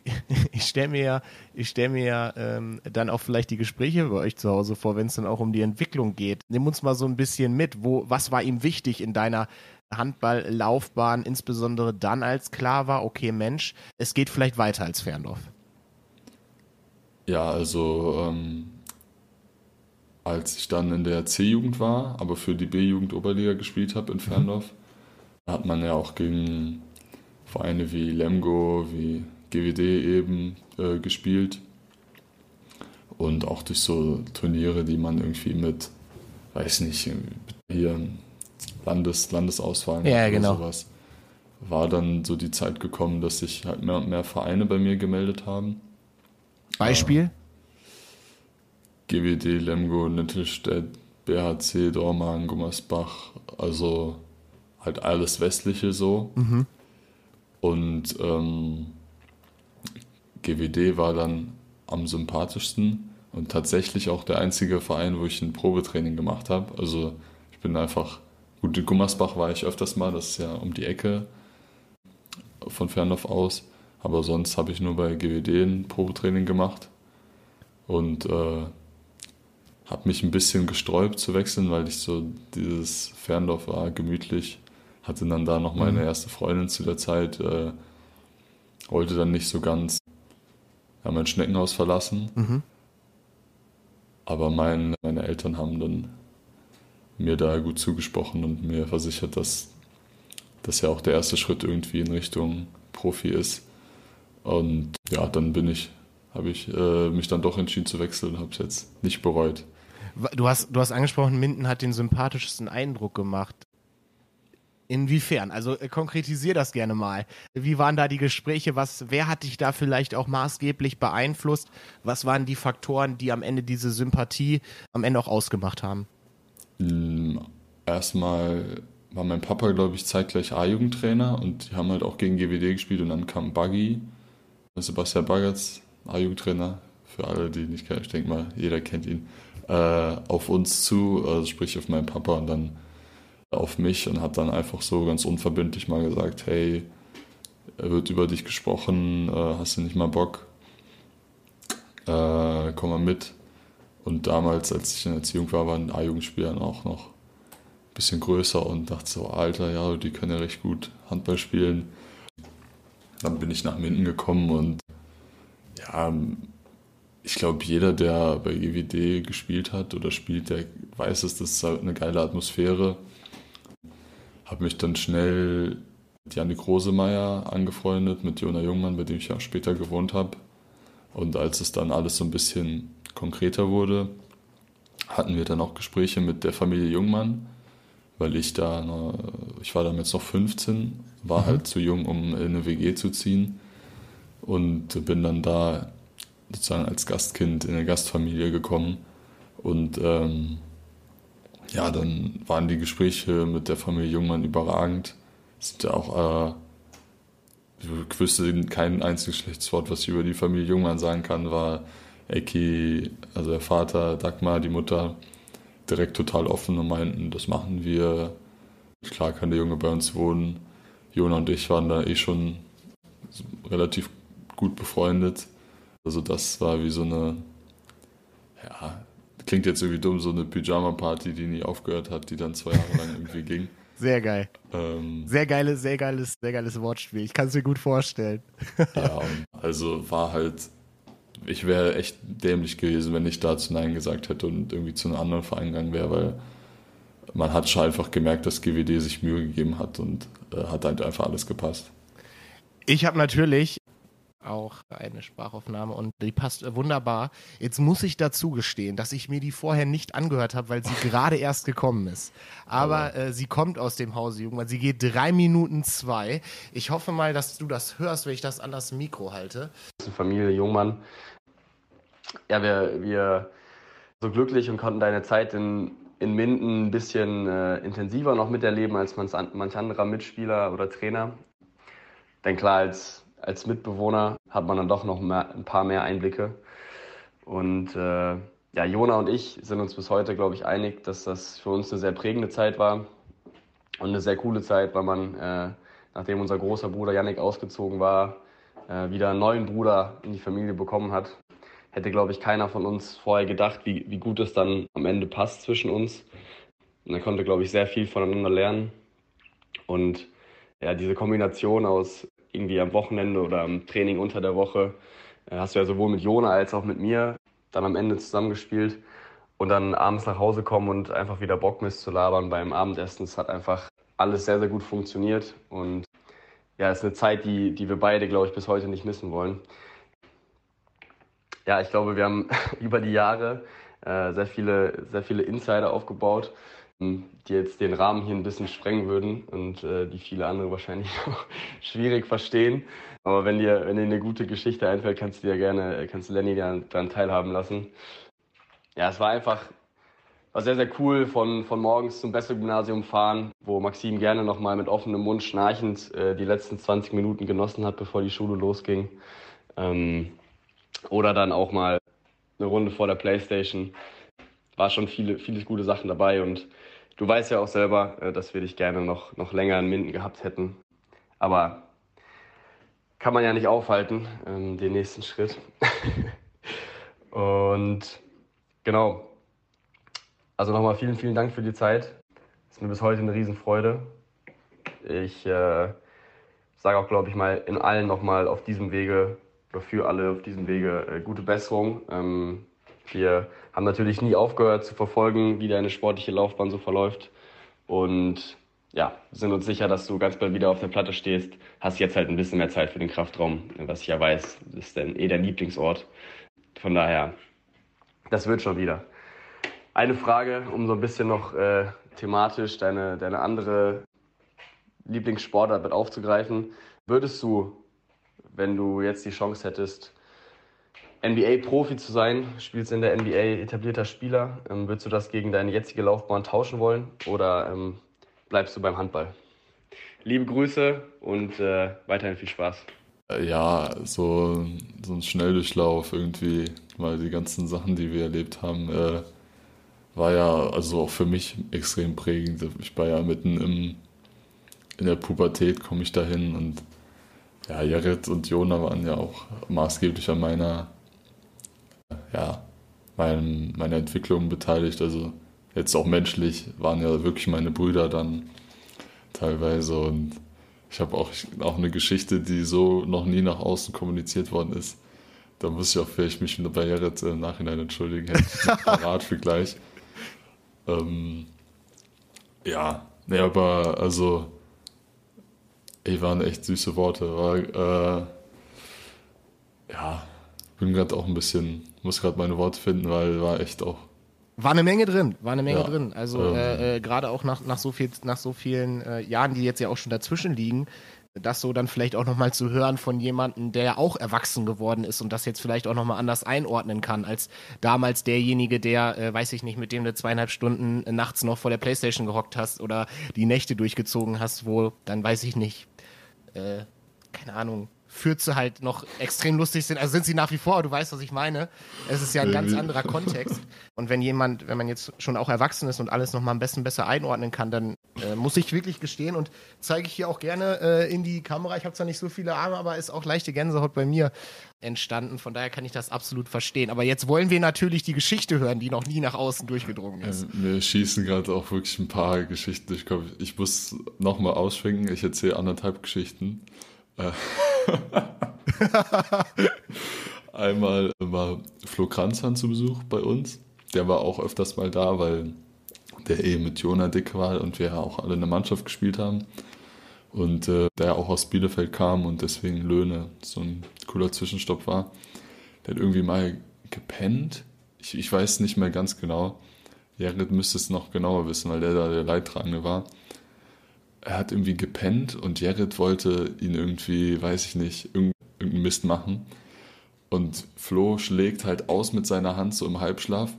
A: ich stelle mir ja, ich stelle mir ja ähm, dann auch vielleicht die Gespräche bei euch zu Hause vor, wenn es dann auch um die Entwicklung geht. Nimm uns mal so ein bisschen mit. Wo, was war ihm wichtig in deiner Handballlaufbahn, insbesondere dann, als klar war, okay, Mensch, es geht vielleicht weiter als Ferndorf?
B: Ja, also ähm, als ich dann in der C-Jugend war, aber für die B-Jugend Oberliga gespielt habe in mhm. Ferndorf, mhm. hat man ja auch gegen Vereine wie Lemgo, wie GWD eben äh, gespielt. Und auch durch so Turniere, die man irgendwie mit, weiß nicht, hier Landes, Landesauswahl
A: ja, oder genau.
B: sowas, war dann so die Zeit gekommen, dass sich halt mehr und mehr Vereine bei mir gemeldet haben.
A: Beispiel? Äh,
B: GWD, Lemgo, Nettelstedt, BHC, Dormagen, Gummersbach, also halt alles Westliche so. Mhm. Und ähm, GWD war dann am sympathischsten und tatsächlich auch der einzige Verein, wo ich ein Probetraining gemacht habe. Also ich bin einfach, gut, in Gummersbach war ich öfters mal, das ist ja um die Ecke von Fernhof aus, aber sonst habe ich nur bei GWD ein Probetraining gemacht. Und äh, habe mich ein bisschen gesträubt zu wechseln, weil ich so dieses Ferndorf war, gemütlich. Hatte dann da noch meine mhm. erste Freundin zu der Zeit, äh, wollte dann nicht so ganz ja, mein Schneckenhaus verlassen. Mhm. Aber mein, meine Eltern haben dann mir da gut zugesprochen und mir versichert, dass das ja auch der erste Schritt irgendwie in Richtung Profi ist. Und ja, dann bin ich, habe ich äh, mich dann doch entschieden zu wechseln und habe es jetzt nicht bereut.
A: Du hast, du hast angesprochen, Minden hat den sympathischsten Eindruck gemacht. Inwiefern? Also äh, konkretisier das gerne mal. Wie waren da die Gespräche? Was, wer hat dich da vielleicht auch maßgeblich beeinflusst? Was waren die Faktoren, die am Ende diese Sympathie am Ende auch ausgemacht haben?
B: Hm, erstmal war mein Papa, glaube ich, zeitgleich A-Jugendtrainer und die haben halt auch gegen GWD gespielt und dann kam Buggy, Sebastian Baggertz, A-Jugendtrainer, für alle, die nicht kennen, ich denke mal, jeder kennt ihn äh, auf uns zu, also sprich auf meinen Papa und dann auf mich und hat dann einfach so ganz unverbindlich mal gesagt, hey, wird über dich gesprochen, äh, hast du nicht mal Bock? Äh, komm mal mit. Und damals, als ich in Erziehung war, waren A-Jugendspieler auch noch ein bisschen größer und dachte so, Alter, ja, die können ja recht gut Handball spielen. Dann bin ich nach Minden gekommen und ja, ich glaube, jeder, der bei GWD gespielt hat oder spielt, der weiß es, das ist halt eine geile Atmosphäre. Habe mich dann schnell mit Janik Rosemeyer angefreundet, mit Jona Jungmann, bei dem ich auch später gewohnt habe. Und als es dann alles so ein bisschen konkreter wurde, hatten wir dann auch Gespräche mit der Familie Jungmann, weil ich da, ich war damals noch 15, war mhm. halt zu jung, um in eine WG zu ziehen und bin dann da sozusagen als Gastkind in eine Gastfamilie gekommen und ähm, ja, dann waren die Gespräche mit der Familie Jungmann überragend. Sind ja auch, äh, ich wüsste kein einziges schlechtes Wort, was ich über die Familie Jungmann sagen kann, war Eki, also der Vater, Dagmar, die Mutter, direkt total offen und meinten, das machen wir. Klar kann der Junge bei uns wohnen. Jona und ich waren da eh schon relativ gut befreundet. Also das war wie so eine, ja, klingt jetzt irgendwie dumm, so eine Pyjama-Party, die nie aufgehört hat, die dann zwei Jahre lang irgendwie ging.
A: Sehr geil. Ähm, sehr geiles, sehr geiles, sehr geiles Wortspiel. Ich kann es mir gut vorstellen.
B: ja, also war halt ich wäre echt dämlich gewesen, wenn ich dazu Nein gesagt hätte und irgendwie zu einem anderen Verein gegangen wäre, weil man hat schon einfach gemerkt, dass GWD sich Mühe gegeben hat und äh, hat halt einfach alles gepasst.
A: Ich habe natürlich auch eine Sprachaufnahme und die passt wunderbar. Jetzt muss ich dazu gestehen, dass ich mir die vorher nicht angehört habe, weil sie gerade erst gekommen ist. Aber äh, sie kommt aus dem Hause Jungmann. Sie geht drei Minuten zwei. Ich hoffe mal, dass du das hörst, wenn ich das an das Mikro halte.
C: Familie Jungmann. Ja, wir, wir so glücklich und konnten deine Zeit in, in Minden ein bisschen äh, intensiver noch miterleben als manch anderer Mitspieler oder Trainer. Denn klar, als als Mitbewohner hat man dann doch noch mehr, ein paar mehr Einblicke. Und äh, ja, Jona und ich sind uns bis heute, glaube ich, einig, dass das für uns eine sehr prägende Zeit war und eine sehr coole Zeit, weil man, äh, nachdem unser großer Bruder Yannick ausgezogen war, äh, wieder einen neuen Bruder in die Familie bekommen hat. Hätte, glaube ich, keiner von uns vorher gedacht, wie, wie gut es dann am Ende passt zwischen uns. Und er konnte, glaube ich, sehr viel voneinander lernen. Und ja, diese Kombination aus irgendwie am Wochenende oder am Training unter der Woche äh, hast du ja sowohl mit Jona als auch mit mir dann am Ende zusammengespielt und dann abends nach Hause kommen und einfach wieder Bockmist zu labern beim Abendessen. Es hat einfach alles sehr, sehr gut funktioniert und ja, es ist eine Zeit, die, die wir beide, glaube ich, bis heute nicht missen wollen. Ja, ich glaube, wir haben über die Jahre äh, sehr, viele, sehr viele Insider aufgebaut die jetzt den Rahmen hier ein bisschen sprengen würden und äh, die viele andere wahrscheinlich auch schwierig verstehen. Aber wenn dir, wenn dir eine gute Geschichte einfällt, kannst du dir gerne, kannst du Lenny daran teilhaben lassen. Ja, es war einfach war sehr, sehr cool von, von morgens zum Bessel-Gymnasium fahren, wo Maxim gerne nochmal mit offenem Mund schnarchend äh, die letzten 20 Minuten genossen hat, bevor die Schule losging. Ähm, oder dann auch mal eine Runde vor der Playstation. War schon viele, viele gute Sachen dabei und Du weißt ja auch selber, äh, dass wir dich gerne noch, noch länger in Minden gehabt hätten. Aber kann man ja nicht aufhalten, ähm, den nächsten Schritt. Und genau. Also nochmal vielen, vielen Dank für die Zeit. Ist mir bis heute eine Riesenfreude. Ich äh, sage auch, glaube ich, mal in allen nochmal auf diesem Wege oder für alle auf diesem Wege äh, gute Besserung. Ähm, wir haben natürlich nie aufgehört zu verfolgen, wie deine sportliche Laufbahn so verläuft. Und ja, sind uns sicher, dass du ganz bald wieder auf der Platte stehst. Hast jetzt halt ein bisschen mehr Zeit für den Kraftraum, was ich ja weiß, ist dann eh dein Lieblingsort. Von daher, das wird schon wieder. Eine Frage, um so ein bisschen noch äh, thematisch deine, deine andere Lieblingssportart mit aufzugreifen. Würdest du, wenn du jetzt die Chance hättest, NBA-Profi zu sein, spielst in der NBA etablierter Spieler. Ähm, würdest du das gegen deine jetzige Laufbahn tauschen wollen oder ähm, bleibst du beim Handball? Liebe Grüße und äh, weiterhin viel Spaß.
B: Äh, ja, so, so ein Schnelldurchlauf irgendwie, weil die ganzen Sachen, die wir erlebt haben, äh, war ja also auch für mich extrem prägend. Ich war ja mitten im, in der Pubertät, komme ich dahin und ja, Jared und Jona waren ja auch maßgeblich an meiner ja, mein, meiner Entwicklung beteiligt. Also jetzt auch menschlich waren ja wirklich meine Brüder dann teilweise und ich habe auch, auch eine Geschichte, die so noch nie nach außen kommuniziert worden ist. Da muss ich auch vielleicht mich bei Jared im Nachhinein entschuldigen, hätte ich parat für gleich. Ähm, ja, Nee, aber also, ey, waren echt süße Worte. War, äh, ja, bin gerade auch ein bisschen, muss gerade meine Worte finden, weil war echt auch.
A: War eine Menge drin, war eine Menge
B: Ja.
A: drin. Also
B: Ähm.
A: äh, äh, gerade auch nach, nach, so viel, nach so vielen äh, Jahren, die jetzt ja auch schon dazwischen liegen, das so dann vielleicht auch nochmal zu hören von jemandem, der auch erwachsen geworden ist und das jetzt vielleicht auch nochmal anders einordnen kann, als damals derjenige, der, äh, weiß ich nicht, mit dem du zweieinhalb Stunden nachts noch vor der Playstation gehockt hast oder die Nächte durchgezogen hast, wo dann, weiß ich nicht, äh, keine Ahnung, Fürze halt noch extrem lustig sind. Also sind sie nach wie vor, du weißt, was ich meine. Es ist ja ein ganz
B: Irgendwie.
A: anderer Kontext. Und wenn jemand, wenn man jetzt schon auch erwachsen ist und alles nochmal am besten besser einordnen kann, dann äh, muss ich wirklich gestehen und zeige ich hier auch gerne äh, in die Kamera. Ich habe zwar nicht so viele Arme, aber ist auch leichte Gänsehaut bei mir entstanden. Von daher kann ich das absolut verstehen. Aber jetzt wollen wir natürlich die Geschichte hören, die noch nie nach außen durchgedrungen ist.
B: Äh, mir schießen gerade auch wirklich ein paar Geschichten durch. den Kopf. Ich muss nochmal ausschwenken. Ich erzähle anderthalb Geschichten. Einmal war Flo Kranzhahn zu Besuch bei uns. Der war auch öfters mal da, weil der eh mit Jona dick war und wir ja auch alle in der Mannschaft gespielt haben. Und äh, der auch aus Bielefeld kam und deswegen Löhne so ein cooler Zwischenstopp war. Der hat irgendwie mal gepennt. Ich, ich weiß nicht mehr ganz genau. Jared müsste es noch genauer wissen, weil der da der Leidtragende war. Er hat irgendwie gepennt und Jared wollte ihn irgendwie, weiß ich nicht, irgend- irgendeinen Mist machen. Und Flo schlägt halt aus mit seiner Hand so im Halbschlaf,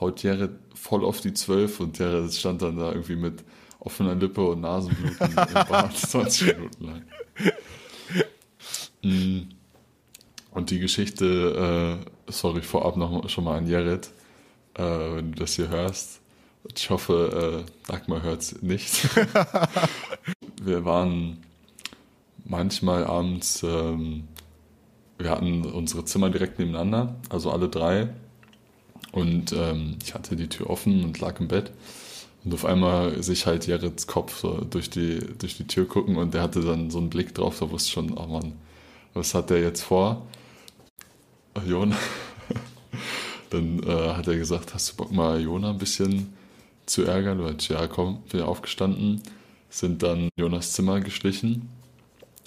B: haut Jared voll auf die Zwölf und Jared stand dann da irgendwie mit offener Lippe und Nasenbluten im Bad 20 Minuten lang. Mm. Und die Geschichte, äh, sorry, vorab noch schon mal an Jared, äh, wenn du das hier hörst. Ich hoffe, äh, Dagmar hört es nicht. Wir waren manchmal abends, ähm, wir hatten unsere Zimmer direkt nebeneinander, also alle drei. Und ähm, ich hatte die Tür offen und lag im Bett. Und auf einmal sich halt Jareds Kopf so durch die, durch die Tür gucken und der hatte dann so einen Blick drauf, da wusste ich schon, oh Mann, was hat der jetzt vor? Äh, Jona. Dann äh, hat er gesagt, hast du Bock mal Jona ein bisschen zu ärgern? Du ja komm, bin aufgestanden, sind dann Jonas Zimmer geschlichen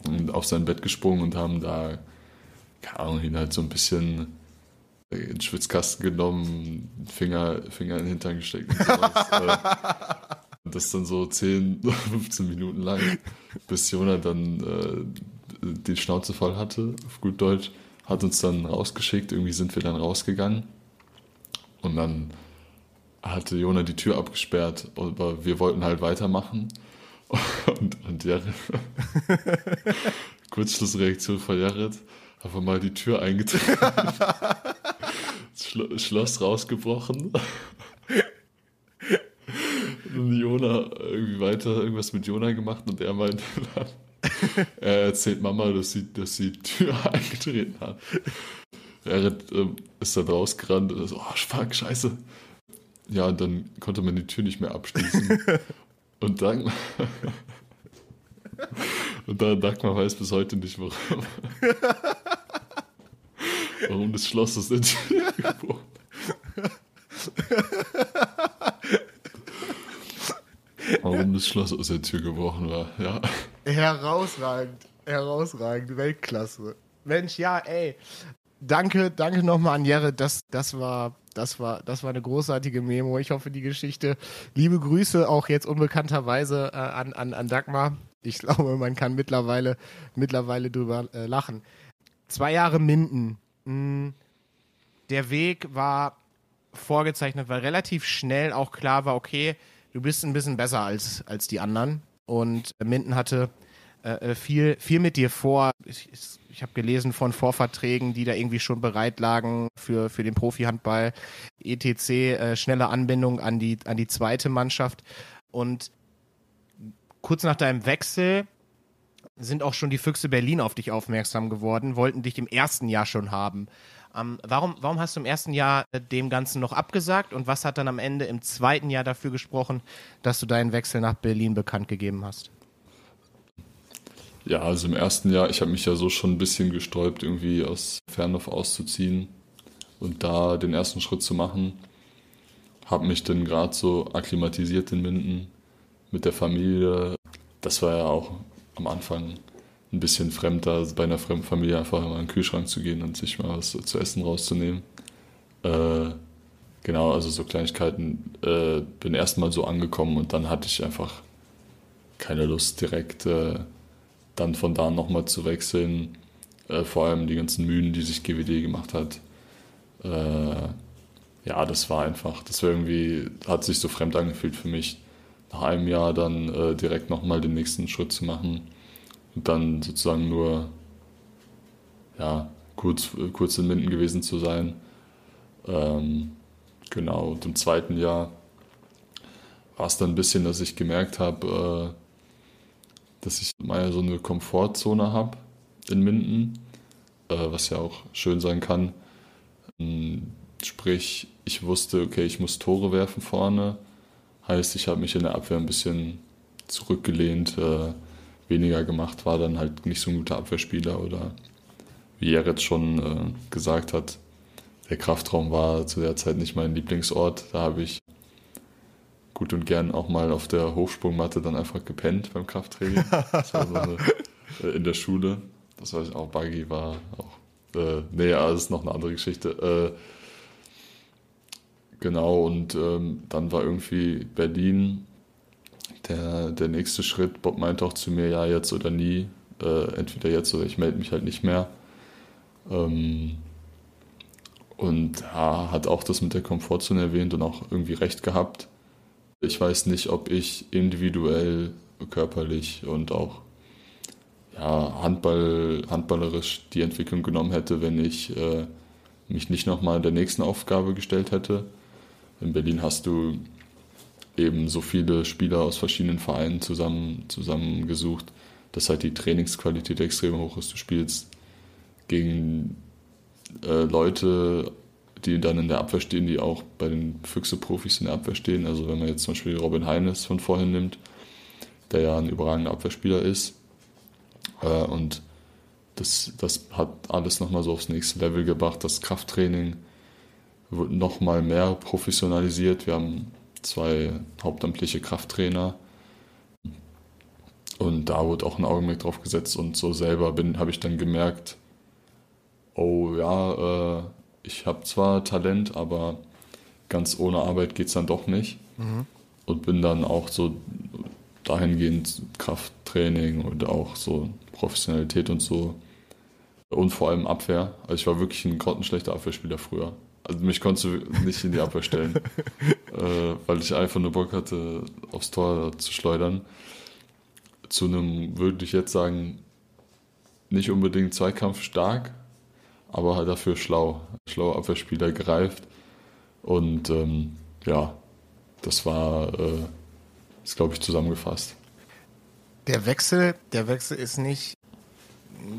B: und auf sein Bett gesprungen und haben da, keine Ahnung, ihn halt so ein bisschen in den Schwitzkasten genommen, Finger, Finger in den Hintern gesteckt und sowas. äh, und das dann so 10, 15 Minuten lang, bis Jonah dann äh, die Schnauze voll hatte, auf gut Deutsch, hat uns dann rausgeschickt, irgendwie sind wir dann rausgegangen und dann hatte Jonah die Tür abgesperrt, aber wir wollten halt weitermachen und, und Jared, Kurzschlussreaktion von Jared, einfach mal die Tür eingetreten, Schlo Schloss rausgebrochen. Und Jona irgendwie weiter irgendwas mit Jona gemacht und er meinte dann, er erzählt Mama, dass sie, dass sie die Tür eingetreten hat. Jared ähm, ist dann rausgerannt und so, oh fuck, scheiße. Ja, und dann konnte man die Tür nicht mehr abschließen. und dann und dann Dagmar weiß bis heute nicht, warum. warum das Schloss aus der Tür gebrochen Warum das Schloss aus der Tür gebrochen war, ja.
A: Herausragend, herausragend, Weltklasse. Mensch, ja, ey. Danke, danke nochmal an Jared. Das, das war, das war, das war eine großartige Memo. Ich hoffe, die Geschichte. Liebe Grüße auch jetzt unbekannterweise äh, an, an, an Dagmar. Ich glaube, man kann mittlerweile, mittlerweile drüber äh, lachen. Zwei Jahre Minden. Mm, Der Weg war vorgezeichnet, weil relativ schnell auch klar war, okay, du bist ein bisschen besser als, als die anderen. Und Minden hatte äh, viel, viel mit dir vor. Ich, ich, ich habe gelesen von Vorverträgen, die da irgendwie schon bereit lagen für, für den Profi-Handball, etc., äh, schnelle Anbindung an die, an die zweite Mannschaft. Und kurz nach deinem Wechsel sind auch schon die Füchse Berlin auf dich aufmerksam geworden, wollten dich im ersten Jahr schon haben. Ähm, warum, warum hast du im ersten Jahr äh, dem Ganzen noch abgesagt und was hat dann am Ende im zweiten Jahr dafür gesprochen, dass du deinen Wechsel nach Berlin bekannt gegeben hast?
B: Ja, also im ersten Jahr, ich habe mich ja so schon ein bisschen gesträubt, irgendwie aus Fernhof auszuziehen und da den ersten Schritt zu machen. Habe mich dann gerade so akklimatisiert in Minden mit der Familie. Das war ja auch am Anfang ein bisschen fremder, bei einer fremden Familie einfach mal in den Kühlschrank zu gehen und sich mal was zu essen rauszunehmen. Äh, genau, also so Kleinigkeiten. Äh, bin erstmal so angekommen und dann hatte ich einfach keine Lust direkt äh, dann von da nochmal zu wechseln. Äh, vor allem die ganzen Mühen, die sich GWD gemacht hat. Äh, ja, das war einfach, das war irgendwie, hat sich so fremd angefühlt für mich, nach einem Jahr dann äh, direkt nochmal den nächsten Schritt zu machen und dann sozusagen nur, ja, kurz, kurz in Minden gewesen zu sein. Ähm, genau, und im zweiten Jahr war es dann ein bisschen, dass ich gemerkt habe, äh, dass ich mal so eine Komfortzone habe in Minden, äh, was ja auch schön sein kann. Ähm, sprich, ich wusste, okay, ich muss Tore werfen vorne. Heißt, ich habe mich in der Abwehr ein bisschen zurückgelehnt, äh, weniger gemacht, war dann halt nicht so ein guter Abwehrspieler oder wie jetzt schon äh, gesagt hat, der Kraftraum war zu der Zeit nicht mein Lieblingsort. Da habe ich gut und gern auch mal auf der Hochsprungmatte dann einfach gepennt beim Krafttraining. Das war so eine, äh, in der Schule. Das weiß ich auch, Buggy war auch. Äh, nee, das ist noch eine andere Geschichte. Äh, genau, und ähm, dann war irgendwie Berlin der, der nächste Schritt. Bob meinte auch zu mir, ja, jetzt oder nie. Äh, entweder jetzt oder ich melde mich halt nicht mehr. Ähm, und ja, hat auch das mit der Komfortzone erwähnt und auch irgendwie recht gehabt. Ich weiß nicht, ob ich individuell, körperlich und auch ja, Handball, handballerisch die Entwicklung genommen hätte, wenn ich äh, mich nicht nochmal der nächsten Aufgabe gestellt hätte. In Berlin hast du eben so viele Spieler aus verschiedenen Vereinen zusammen, zusammengesucht, dass halt die Trainingsqualität extrem hoch ist. Du spielst gegen äh, Leute die dann in der Abwehr stehen, die auch bei den Füchse-Profis in der Abwehr stehen. Also wenn man jetzt zum Beispiel Robin Heines von vorhin nimmt, der ja ein überragender Abwehrspieler ist. Äh, und das, das hat alles nochmal so aufs nächste Level gebracht. Das Krafttraining wird nochmal mehr professionalisiert. Wir haben zwei hauptamtliche Krafttrainer. Und da wurde auch ein Augenmerk drauf gesetzt und so selber habe ich dann gemerkt, oh ja, äh, ich habe zwar Talent, aber ganz ohne Arbeit geht es dann doch nicht. Mhm. Und bin dann auch so dahingehend Krafttraining und auch so Professionalität und so. Und vor allem Abwehr. Also ich war wirklich ein grottenschlechter Abwehrspieler früher. Also mich konntest du nicht in die Abwehr stellen, äh, weil ich einfach nur Bock hatte, aufs Tor zu schleudern. Zu einem, würde ich jetzt sagen, nicht unbedingt Zweikampf stark, aber halt dafür schlau. Schlauer Abwehrspieler greift. Und ähm, ja, das war, äh, ist glaube ich zusammengefasst.
A: Der Wechsel, der Wechsel ist nicht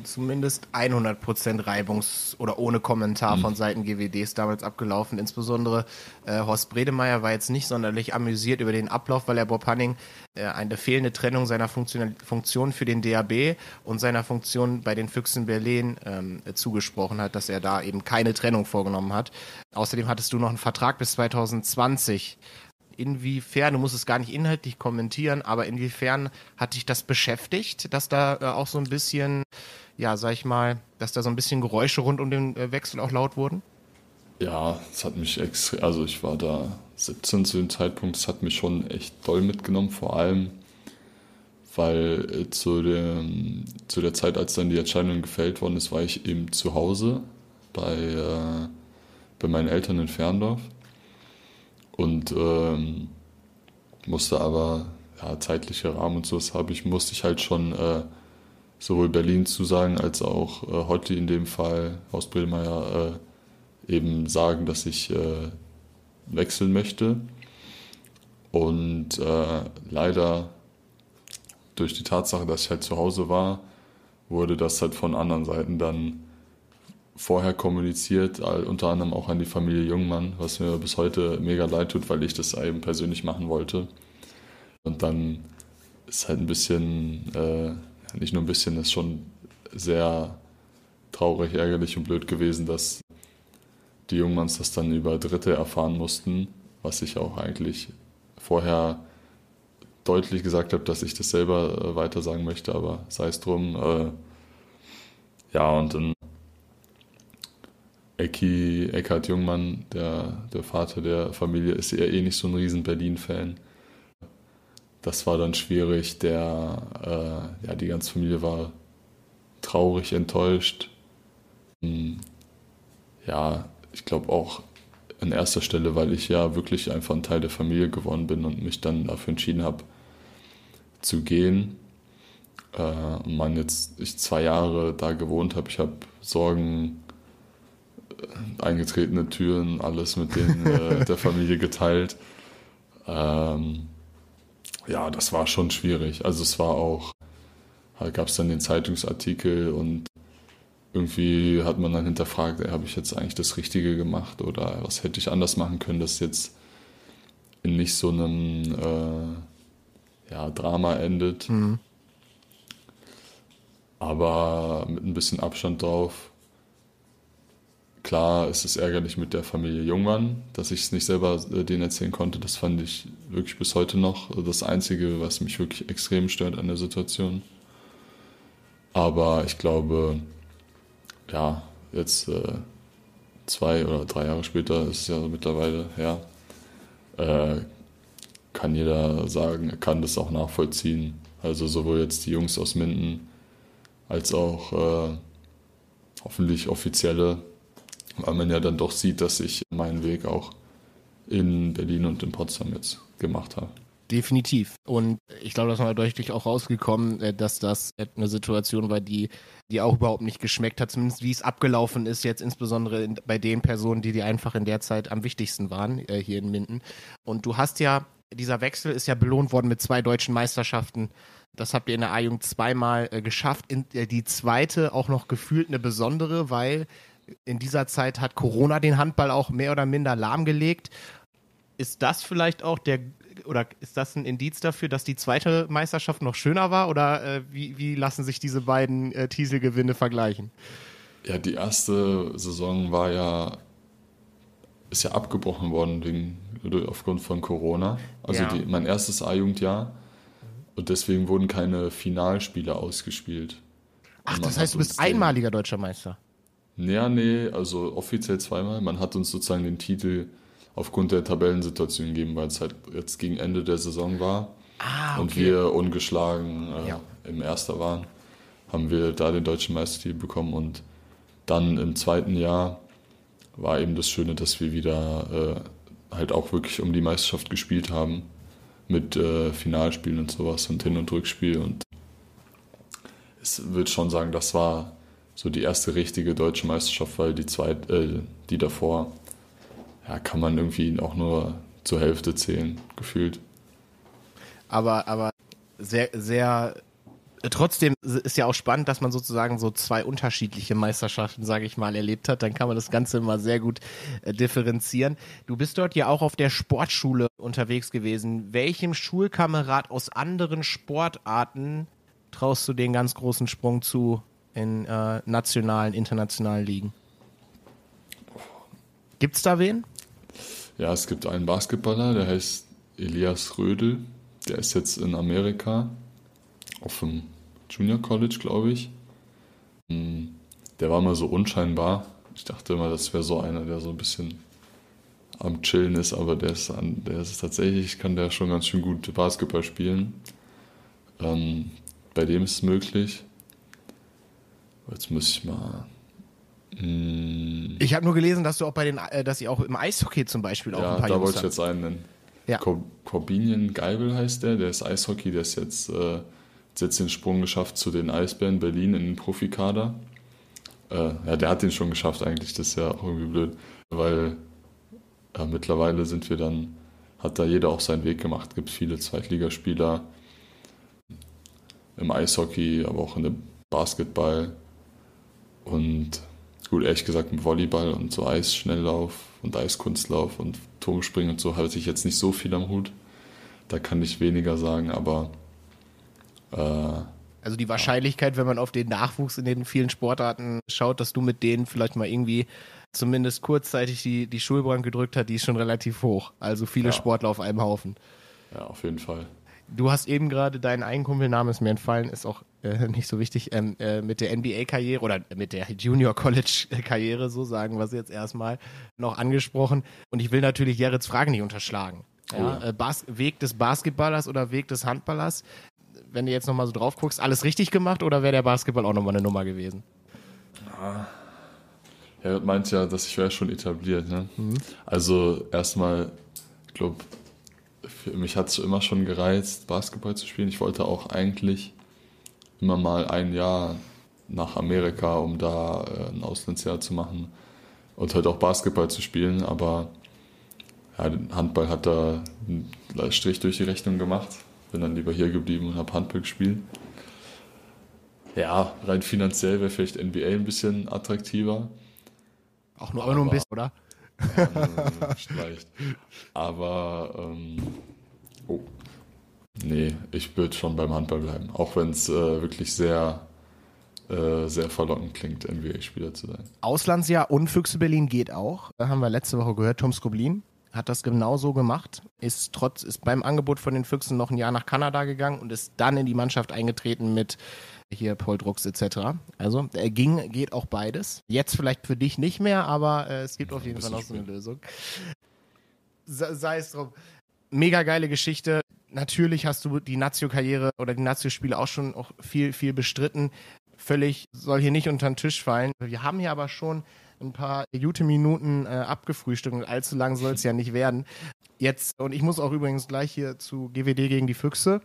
A: zumindest 100% reibungs- oder ohne Kommentar mhm. von Seiten GWDs damals abgelaufen. Insbesondere äh, Horst Bredemeier war jetzt nicht sonderlich amüsiert über den Ablauf, weil er Bob Hanning äh, eine fehlende Trennung seiner Funktion, Funktion für den DAB und seiner Funktion bei den Füchsen Berlin ähm, zugesprochen hat, dass er da eben keine Trennung vorgenommen hat. Außerdem hattest du noch einen Vertrag bis 2020 inwiefern, du musst es gar nicht inhaltlich kommentieren, aber inwiefern hat dich das beschäftigt, dass da äh, auch so ein bisschen, ja, sag ich mal, dass da so ein bisschen Geräusche rund um den äh, Wechsel auch laut wurden?
B: Ja, es hat mich extrem, also ich war da 17 zu dem Zeitpunkt, es hat mich schon echt doll mitgenommen, vor allem, weil äh, zu, dem, zu der Zeit, als dann die Entscheidung gefällt worden ist, war ich eben zu Hause bei, äh, bei meinen Eltern in Ferndorf und ähm, musste aber, ja, zeitlicher Rahmen und sowas habe ich, musste ich halt schon äh, sowohl Berlin zusagen als auch äh, heute in dem Fall Haus Bredemeier äh, eben sagen, dass ich äh, wechseln möchte. Und äh, leider durch die Tatsache, dass ich halt zu Hause war, wurde das halt von anderen Seiten dann vorher kommuniziert, unter anderem auch an die Familie Jungmann, was mir bis heute mega leid tut, weil ich das eben persönlich machen wollte. Und dann ist halt ein bisschen, äh, nicht nur ein bisschen, ist schon sehr traurig, ärgerlich und blöd gewesen, dass die Jungmanns das dann über Dritte erfahren mussten, was ich auch eigentlich vorher deutlich gesagt habe, dass ich das selber äh, weiter sagen möchte, aber sei es drum. Äh, ja, und dann Ecki, Eckhard Jungmann, der, der Vater der Familie, ist ja eh nicht so ein riesen Berlin-Fan. Das war dann schwierig. Der, äh, ja, die ganze Familie war traurig, enttäuscht. Hm, ja, ich glaube auch an erster Stelle, weil ich ja wirklich einfach ein Teil der Familie geworden bin und mich dann dafür entschieden habe, zu gehen. Äh, man jetzt ich zwei Jahre da gewohnt habe, ich habe Sorgen, eingetretene Türen, alles mit denen äh, der Familie geteilt. Ähm, ja, das war schon schwierig. Also es war auch, halt gab es dann den Zeitungsartikel und irgendwie hat man dann hinterfragt, habe ich jetzt eigentlich das Richtige gemacht oder was hätte ich anders machen können, dass jetzt in nicht so einem äh, ja, Drama endet. Mhm. Aber mit ein bisschen Abstand drauf. Klar ist es ärgerlich mit der Familie Jungmann, dass ich es nicht selber äh, denen erzählen konnte. Das fand ich wirklich bis heute noch das Einzige, was mich wirklich extrem stört an der Situation. Aber ich glaube, ja, jetzt äh, zwei oder drei Jahre später ist es ja mittlerweile her, äh, kann jeder sagen, er kann das auch nachvollziehen. Also sowohl jetzt die Jungs aus Minden als auch äh, hoffentlich offizielle, weil man ja dann doch sieht, dass ich meinen Weg auch in Berlin und in Potsdam jetzt gemacht habe.
A: Definitiv. Und ich glaube, das war deutlich auch rausgekommen, äh, dass das eine Situation war, die, die auch überhaupt nicht geschmeckt hat, zumindest wie es abgelaufen ist, jetzt insbesondere bei den Personen, die dir einfach in der Zeit am wichtigsten waren, äh, hier in Minden. Und du hast ja, dieser Wechsel ist ja belohnt worden mit zwei deutschen Meisterschaften. Das habt ihr in der A-Jugend zweimal äh, geschafft. Die zweite auch noch gefühlt eine besondere, weil in dieser Zeit hat Corona den Handball auch mehr oder minder lahmgelegt. Ist das vielleicht auch der oder ist das ein Indiz dafür, dass die zweite Meisterschaft noch schöner war? Oder äh, wie, wie lassen sich diese beiden äh, Tiesel-Gewinne vergleichen?
B: Ja, die erste Saison war ja, ist ja abgebrochen worden wegen, aufgrund von Corona. Also ja. die, mein erstes A-Jugendjahr. Und deswegen wurden keine Finalspiele ausgespielt.
A: Ach, das heißt, du bist einmaliger deutscher Meister?
B: Ja, nee, also offiziell zweimal. Man hat uns sozusagen den Titel aufgrund der Tabellensituation gegeben, weil es halt jetzt gegen Ende der Saison war ah, okay. und wir ungeschlagen äh, ja. im Erster waren, haben wir da den deutschen Meistertitel bekommen und dann im zweiten Jahr war eben das Schöne, dass wir wieder äh, halt auch wirklich um die Meisterschaft gespielt haben mit äh, Finalspielen und sowas und Hin- und Rückspiel und es würde schon sagen, das war so die erste richtige deutsche Meisterschaft, weil die zweite, äh, die davor ja, kann man irgendwie auch nur zur Hälfte zählen, gefühlt.
A: Aber, aber sehr, sehr, trotzdem ist ja auch spannend, dass man sozusagen so zwei unterschiedliche Meisterschaften, sage ich mal, erlebt hat. Dann kann man das Ganze immer sehr gut äh, differenzieren. Du bist dort ja auch auf der Sportschule unterwegs gewesen. Welchem Schulkamerad aus anderen Sportarten traust du den ganz großen Sprung zu in äh, nationalen, internationalen Ligen? Gibt's da wen?
B: Ja, es gibt einen Basketballer, der heißt Elias Rödel. Der ist jetzt in Amerika auf dem Junior College, glaube ich. Hm, der war mal so unscheinbar. Ich dachte immer, das wäre so einer, der so ein bisschen am Chillen ist, aber der ist, an, der ist tatsächlich, kann der schon ganz schön gut Basketball spielen. Ähm, bei dem ist es möglich. Jetzt muss ich mal
A: Mm. Ich habe nur gelesen, dass du auch bei den, äh, dass sie auch im Eishockey zum Beispiel auch
B: ja,
A: ein paar
B: da Jungs wollte ich jetzt einen nennen. Ja. Corbinian Geibel heißt der, der ist Eishockey, der ist jetzt, äh, jetzt den Sprung geschafft zu den Eisbären Berlin in den Profikader. Äh, ja, der hat den schon geschafft eigentlich, das ist ja auch irgendwie blöd, weil äh, mittlerweile sind wir dann, hat da jeder auch seinen Weg gemacht, gibt viele Zweitligaspieler im Eishockey, aber auch in dem Basketball und Gut, ehrlich gesagt, mit Volleyball und so Eisschnelllauf und Eiskunstlauf und Turmspringen und so habe ich jetzt nicht so viel am Hut. Da kann ich weniger sagen, aber.
A: Äh, also die Wahrscheinlichkeit, wenn man auf den Nachwuchs in den vielen Sportarten schaut, dass du mit denen vielleicht mal irgendwie zumindest kurzzeitig die, die Schulbank gedrückt hast, die ist schon relativ hoch. Also viele ja. Sportler auf einem Haufen.
B: Ja, auf jeden Fall.
A: Du hast eben gerade deinen Eigenkumpelnamen ist mir entfallen, ist auch äh, nicht so wichtig, ähm, äh, mit der NBA-Karriere oder mit der Junior College-Karriere, so sagen wir es jetzt erstmal, noch angesprochen. Und ich will natürlich Jerits Frage nicht unterschlagen. Ja, oh ja. Äh, Weg des Basketballers oder Weg des Handballers? Wenn du jetzt nochmal so drauf guckst, alles richtig gemacht oder wäre der Basketball auch nochmal eine Nummer gewesen?
B: Ah. Er meint ja, dass ich wäre schon etabliert. Ne? Mhm. Also erstmal, ich glaube, mich hat es immer schon gereizt, Basketball zu spielen. Ich wollte auch eigentlich immer mal ein Jahr nach Amerika, um da äh, ein Auslandsjahr zu machen und halt auch Basketball zu spielen. Aber ja, Handball hat da einen Strich durch die Rechnung gemacht. Bin dann lieber hier geblieben und habe Handball gespielt. Ja, rein finanziell wäre vielleicht NBA ein bisschen attraktiver.
A: Auch nur, aber, nur ein bisschen, oder?
B: Ja, vielleicht. Aber, ähm, oh. Nee, ich würde schon beim Handball bleiben. Auch wenn es äh, wirklich sehr, äh, sehr verlockend klingt, NBA-Spieler zu sein.
A: Auslandsjahr und Füchse Berlin geht auch. Da haben wir letzte Woche gehört, Tom Skoblin hat das genauso gemacht, ist trotz, ist beim Angebot von den Füchsen noch ein Jahr nach Kanada gegangen und ist dann in die Mannschaft eingetreten mit hier Paul Drucks etc. Also er ging, geht auch beides. Jetzt vielleicht für dich nicht mehr, aber äh, es gibt auf jeden Fall noch so eine Lösung. Sei es drum. Mega geile Geschichte. Natürlich hast du die Nazio-Karriere oder die Nazio-Spiele auch schon auch viel, viel bestritten. Völlig soll hier nicht unter den Tisch fallen. Wir haben hier aber schon ein paar gute Minuten äh, abgefrühstückt und allzu lang soll es ja nicht werden. Jetzt, und ich muss auch übrigens gleich hier zu GWD gegen die Füchse.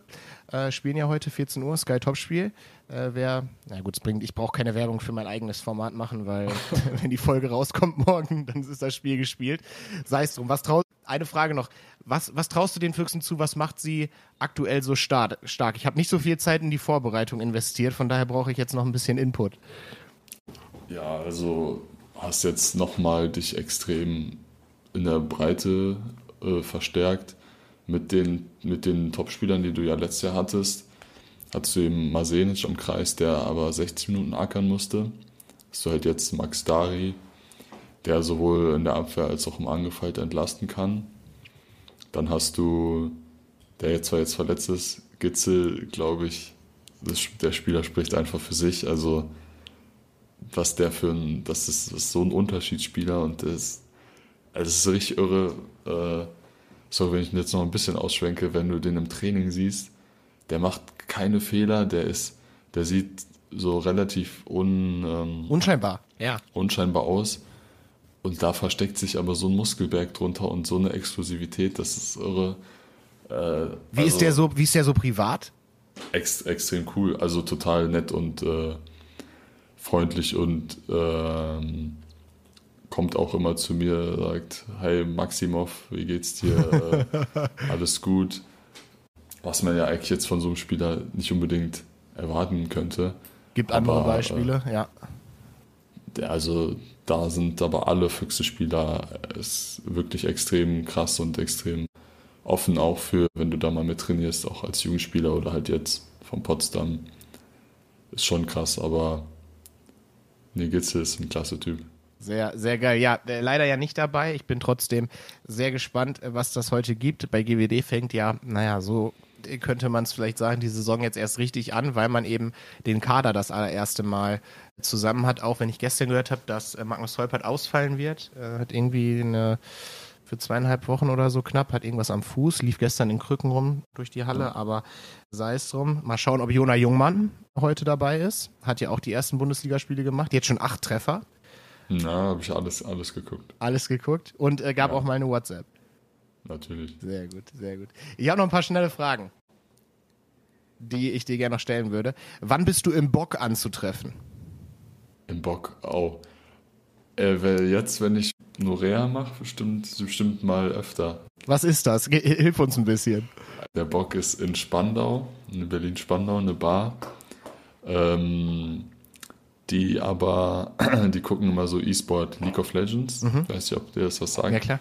A: Äh, spielen ja heute 14 Uhr, Sky Topspiel. Äh, wer, na gut, es bringt, ich brauche keine Werbung für mein eigenes Format machen, weil wenn die Folge rauskommt morgen, dann ist das Spiel gespielt. Sei es drum. Was traut, eine Frage noch. Was, was traust du den Füchsen zu? Was macht sie aktuell so stark? Ich habe nicht so viel Zeit in die Vorbereitung investiert, von daher brauche ich jetzt noch ein bisschen Input.
B: Ja, also hast jetzt nochmal dich extrem in der Breite äh, verstärkt mit den, mit den Topspielern, die du ja letztes Jahr hattest. Hattest du eben Masenic am Kreis, der aber 60 Minuten ackern musste. Hast du halt jetzt Max Dari, der sowohl in der Abwehr als auch im Angefall entlasten kann. Dann hast du, der jetzt zwar jetzt verletzt ist, Gitzel, glaube ich, das, der Spieler spricht einfach für sich. Also was der für ein, das ist, das ist so ein Unterschiedsspieler und das, also das ist richtig irre. Äh, so, wenn ich jetzt noch ein bisschen ausschwenke, wenn du den im Training siehst, der macht keine Fehler, der ist, der sieht so relativ un, ähm,
A: unscheinbar, ja.
B: unscheinbar aus. Und da versteckt sich aber so ein Muskelberg drunter und so eine Exklusivität, das ist irre.
A: Äh, wie, also ist der so, wie ist der so privat?
B: Ex, extrem cool, also total nett und äh, freundlich und ähm, kommt auch immer zu mir, sagt, hey Maximov, wie geht's dir? äh, alles gut. Was man ja eigentlich jetzt von so einem Spieler nicht unbedingt erwarten könnte.
A: Gibt andere aber, Beispiele, äh, ja.
B: Also da sind aber alle Füchse-Spieler ist wirklich extrem krass und extrem offen auch für, wenn du da mal mit trainierst, auch als Jugendspieler oder halt jetzt von Potsdam. Ist schon krass, aber Nee, Gitzel ist ein klasse Typ.
A: Sehr, sehr geil. Ja, äh, leider ja nicht dabei. Ich bin trotzdem sehr gespannt, äh, was das heute gibt. Bei GWD fängt ja, naja, so könnte man es vielleicht sagen, die Saison jetzt erst richtig an, weil man eben den Kader das allererste Mal zusammen hat. Auch wenn ich gestern gehört habe, dass äh, Magnus Holpert ausfallen wird, hat irgendwie eine für zweieinhalb Wochen oder so knapp, hat irgendwas am Fuß, lief gestern in Krücken rum durch die Halle, aber sei es drum. Mal schauen, ob Jona Jungmann heute dabei ist. Hat ja auch die ersten Bundesligaspiele gemacht, jetzt schon acht Treffer.
B: Na, habe ich alles, alles geguckt.
A: Alles geguckt und äh, gab ja. auch mal eine WhatsApp.
B: Natürlich.
A: Sehr gut, sehr gut. Ich habe noch ein paar schnelle Fragen, die ich dir gerne noch stellen würde. Wann bist du im Bock anzutreffen?
B: Im Bock, oh. Äh, jetzt, wenn ich Norea mache, bestimmt, bestimmt mal öfter.
A: Was ist das? Hilf uns ein bisschen.
B: Der Bock ist in Spandau, in Berlin-Spandau, eine Bar. Ähm, die aber, die gucken immer so E-Sport League of Legends. Mhm. Ich weiß nicht, ob dir das was sagt.
A: Ja, klar.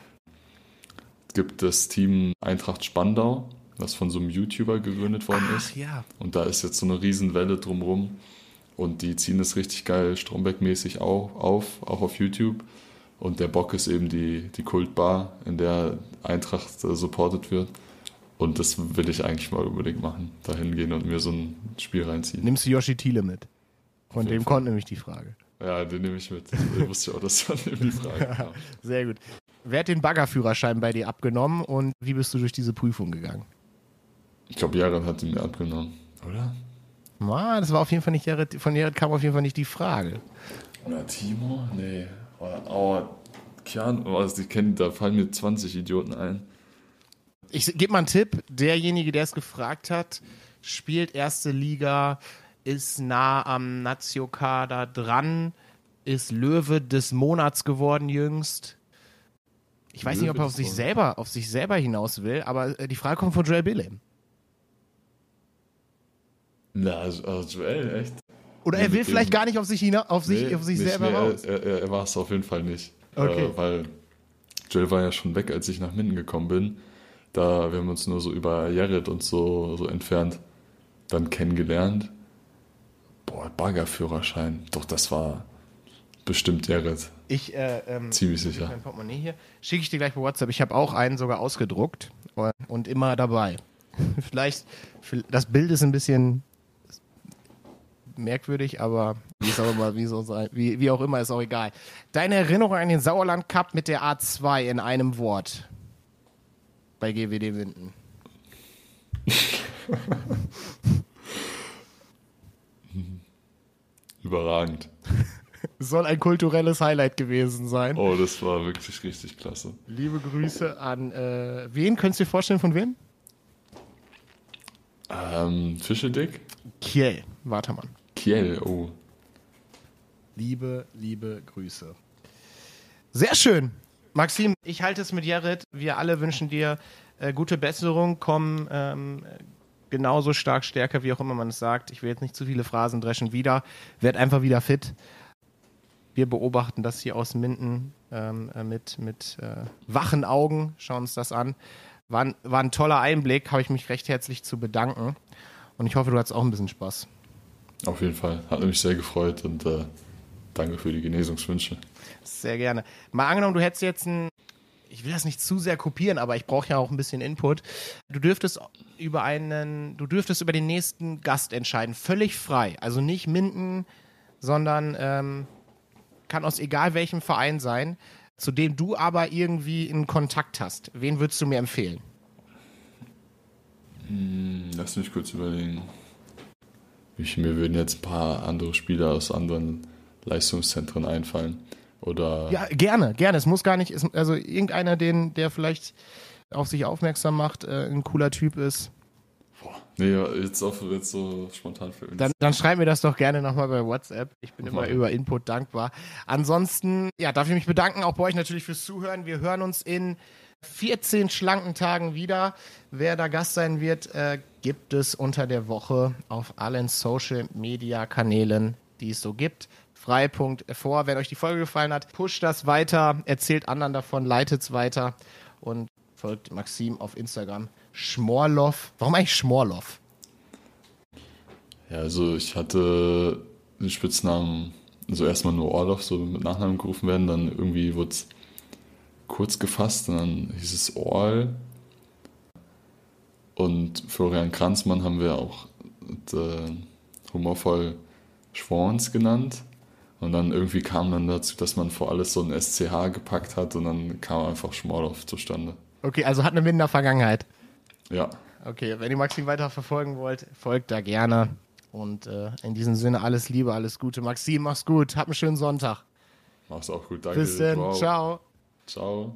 B: Es gibt das Team Eintracht Spandau, was von so einem YouTuber gegründet worden Ach, ist.
A: Ja.
B: Und da ist jetzt so eine Riesenwelle drumrum. Und die ziehen es richtig geil Stromberg-mäßig auf, auf, auch auf YouTube. Und der Bock ist eben die, die Kultbar, in der Eintracht äh, supportet wird. Und das will ich eigentlich mal unbedingt machen. Dahin gehen und mir so ein Spiel reinziehen.
A: Nimmst du Yoshi Thiele mit? Von dem kommt nämlich die Frage.
B: Ja, den nehme ich mit. Ich wusste ja auch, dass von dem die Frage kam.
A: Sehr gut. Wer hat den Baggerführerschein bei dir abgenommen und wie bist du durch diese Prüfung gegangen?
B: Ich glaube, Jared hat ihn mir abgenommen. Oder?
A: Ah, das war auf jeden Fall nicht Jared, von Jared kam auf jeden Fall nicht die Frage.
B: Oder Timo? Nee. Oh, Kian, oh, also die kennen, da fallen mir 20 Idioten ein.
A: Ich gebe mal einen Tipp. Derjenige, der es gefragt hat, spielt erste Liga, ist nah am Nazio-Kader dran, ist Löwe des Monats geworden jüngst. Ich weiß nicht, ob er
B: Löwe
A: auf sich selber, auf sich selber hinaus will, aber äh, die Frage kommt von Joel Billem.
B: Na, also, also Joel, echt?
A: Oder
B: Ja,
A: er will vielleicht
B: dem-
A: gar nicht auf sich, hina auf sich,
B: Nee,
A: auf sich
B: nicht,
A: selber
B: nee,
A: raus.
B: Er, er, er war es auf jeden Fall nicht.
A: Okay.
B: Äh, weil Joel war ja schon weg, als ich nach Minden gekommen bin. Da wir haben uns nur so über Jared und so, so entfernt dann kennengelernt. Boah, Baggerführerschein. Doch, das war bestimmt Jared.
A: Ich, äh, ähm,
B: Ziemlich sicher.
A: mein Portemonnaie hier. Schicke ich dir gleich per WhatsApp. Ich habe auch einen sogar ausgedruckt und- und immer dabei. Vielleicht, das Bild ist ein bisschen merkwürdig, aber wie, es auch immer, wie, so sei, wie, wie auch immer, ist auch egal. Deine Erinnerung an den Sauerland Cup mit der A2 in einem Wort bei GWD Winden.
B: Überragend.
A: Soll ein kulturelles Highlight gewesen sein.
B: Oh, das war wirklich richtig klasse.
A: Liebe Grüße an äh, wen? Könntest du dir vorstellen, von wem?
B: Ähm, Fischedick?
A: Kiel, Watermann.
B: Kiel, oh.
A: Liebe, liebe Grüße. Sehr schön. Maxim, ich halte es mit Jared. Wir alle wünschen dir äh, gute Besserung. Komm ähm, genauso stark, stärker, wie auch immer man es sagt. Ich will jetzt nicht zu viele Phrasen dreschen. Wieder. Werd einfach wieder fit. Wir beobachten das hier aus Minden ähm, äh, mit, mit äh, wachen Augen. Schauen uns das an. War ein, war ein toller Einblick. Habe ich mich recht herzlich zu bedanken. Und ich hoffe, du hattest auch ein bisschen Spaß.
B: Auf jeden Fall. Hat mich sehr gefreut und äh, danke für die Genesungswünsche.
A: Sehr gerne. Mal angenommen, du hättest jetzt ein, ich will das nicht zu sehr kopieren, aber ich brauche ja auch ein bisschen Input. Du dürftest über einen, du dürftest über den nächsten Gast entscheiden, völlig frei. Also nicht Minden, sondern ähm, kann aus egal welchem Verein sein, zu dem du aber irgendwie einen Kontakt hast. Wen würdest du mir empfehlen?
B: Hm, Lass mich kurz überlegen. Ich, mir würden jetzt ein paar andere Spieler aus anderen Leistungszentren einfallen. Oder
A: Ja, gerne, gerne. Es muss gar nicht, also irgendeiner, den, der vielleicht auf sich aufmerksam macht, äh, ein cooler Typ ist.
B: nee, jetzt, auf, jetzt so spontan für uns.
A: Dann, dann schreib mir das doch gerne nochmal bei WhatsApp. Ich bin immer über Input dankbar. Ansonsten, ja, darf ich mich bedanken, auch bei euch natürlich fürs Zuhören. Wir hören uns in 14 schlanken Tagen wieder. Wer da Gast sein wird, äh, gibt es unter der Woche auf allen Social Media Kanälen, die es so gibt. Freipunkt vor. Wenn euch die Folge gefallen hat, pusht das weiter, erzählt anderen davon, leitet es weiter und folgt Maxim auf Instagram. Schmorloff. Warum eigentlich Schmorloff?
B: Ja, also ich hatte den Spitznamen, also erstmal nur Orloff, so mit Nachnamen gerufen werden, dann irgendwie wurde es kurz gefasst und dann hieß es Orl. Und Florian Kranzmann haben wir auch äh, humorvoll Schwans genannt. Und dann irgendwie kam dann dazu, dass man vor alles so ein SCH gepackt hat und dann kam einfach Schmorloff zustande.
A: Okay, also hat eine Minder Vergangenheit.
B: Ja,
A: Okay, wenn ihr Maxim weiter verfolgen wollt, folgt da gerne. Und äh, in diesem Sinne alles Liebe, alles Gute. Maxim, mach's gut. Hab einen schönen Sonntag.
B: mach's auch gut. Danke.
A: Bis dann.
B: Wow.
A: Ciao.
B: Ciao.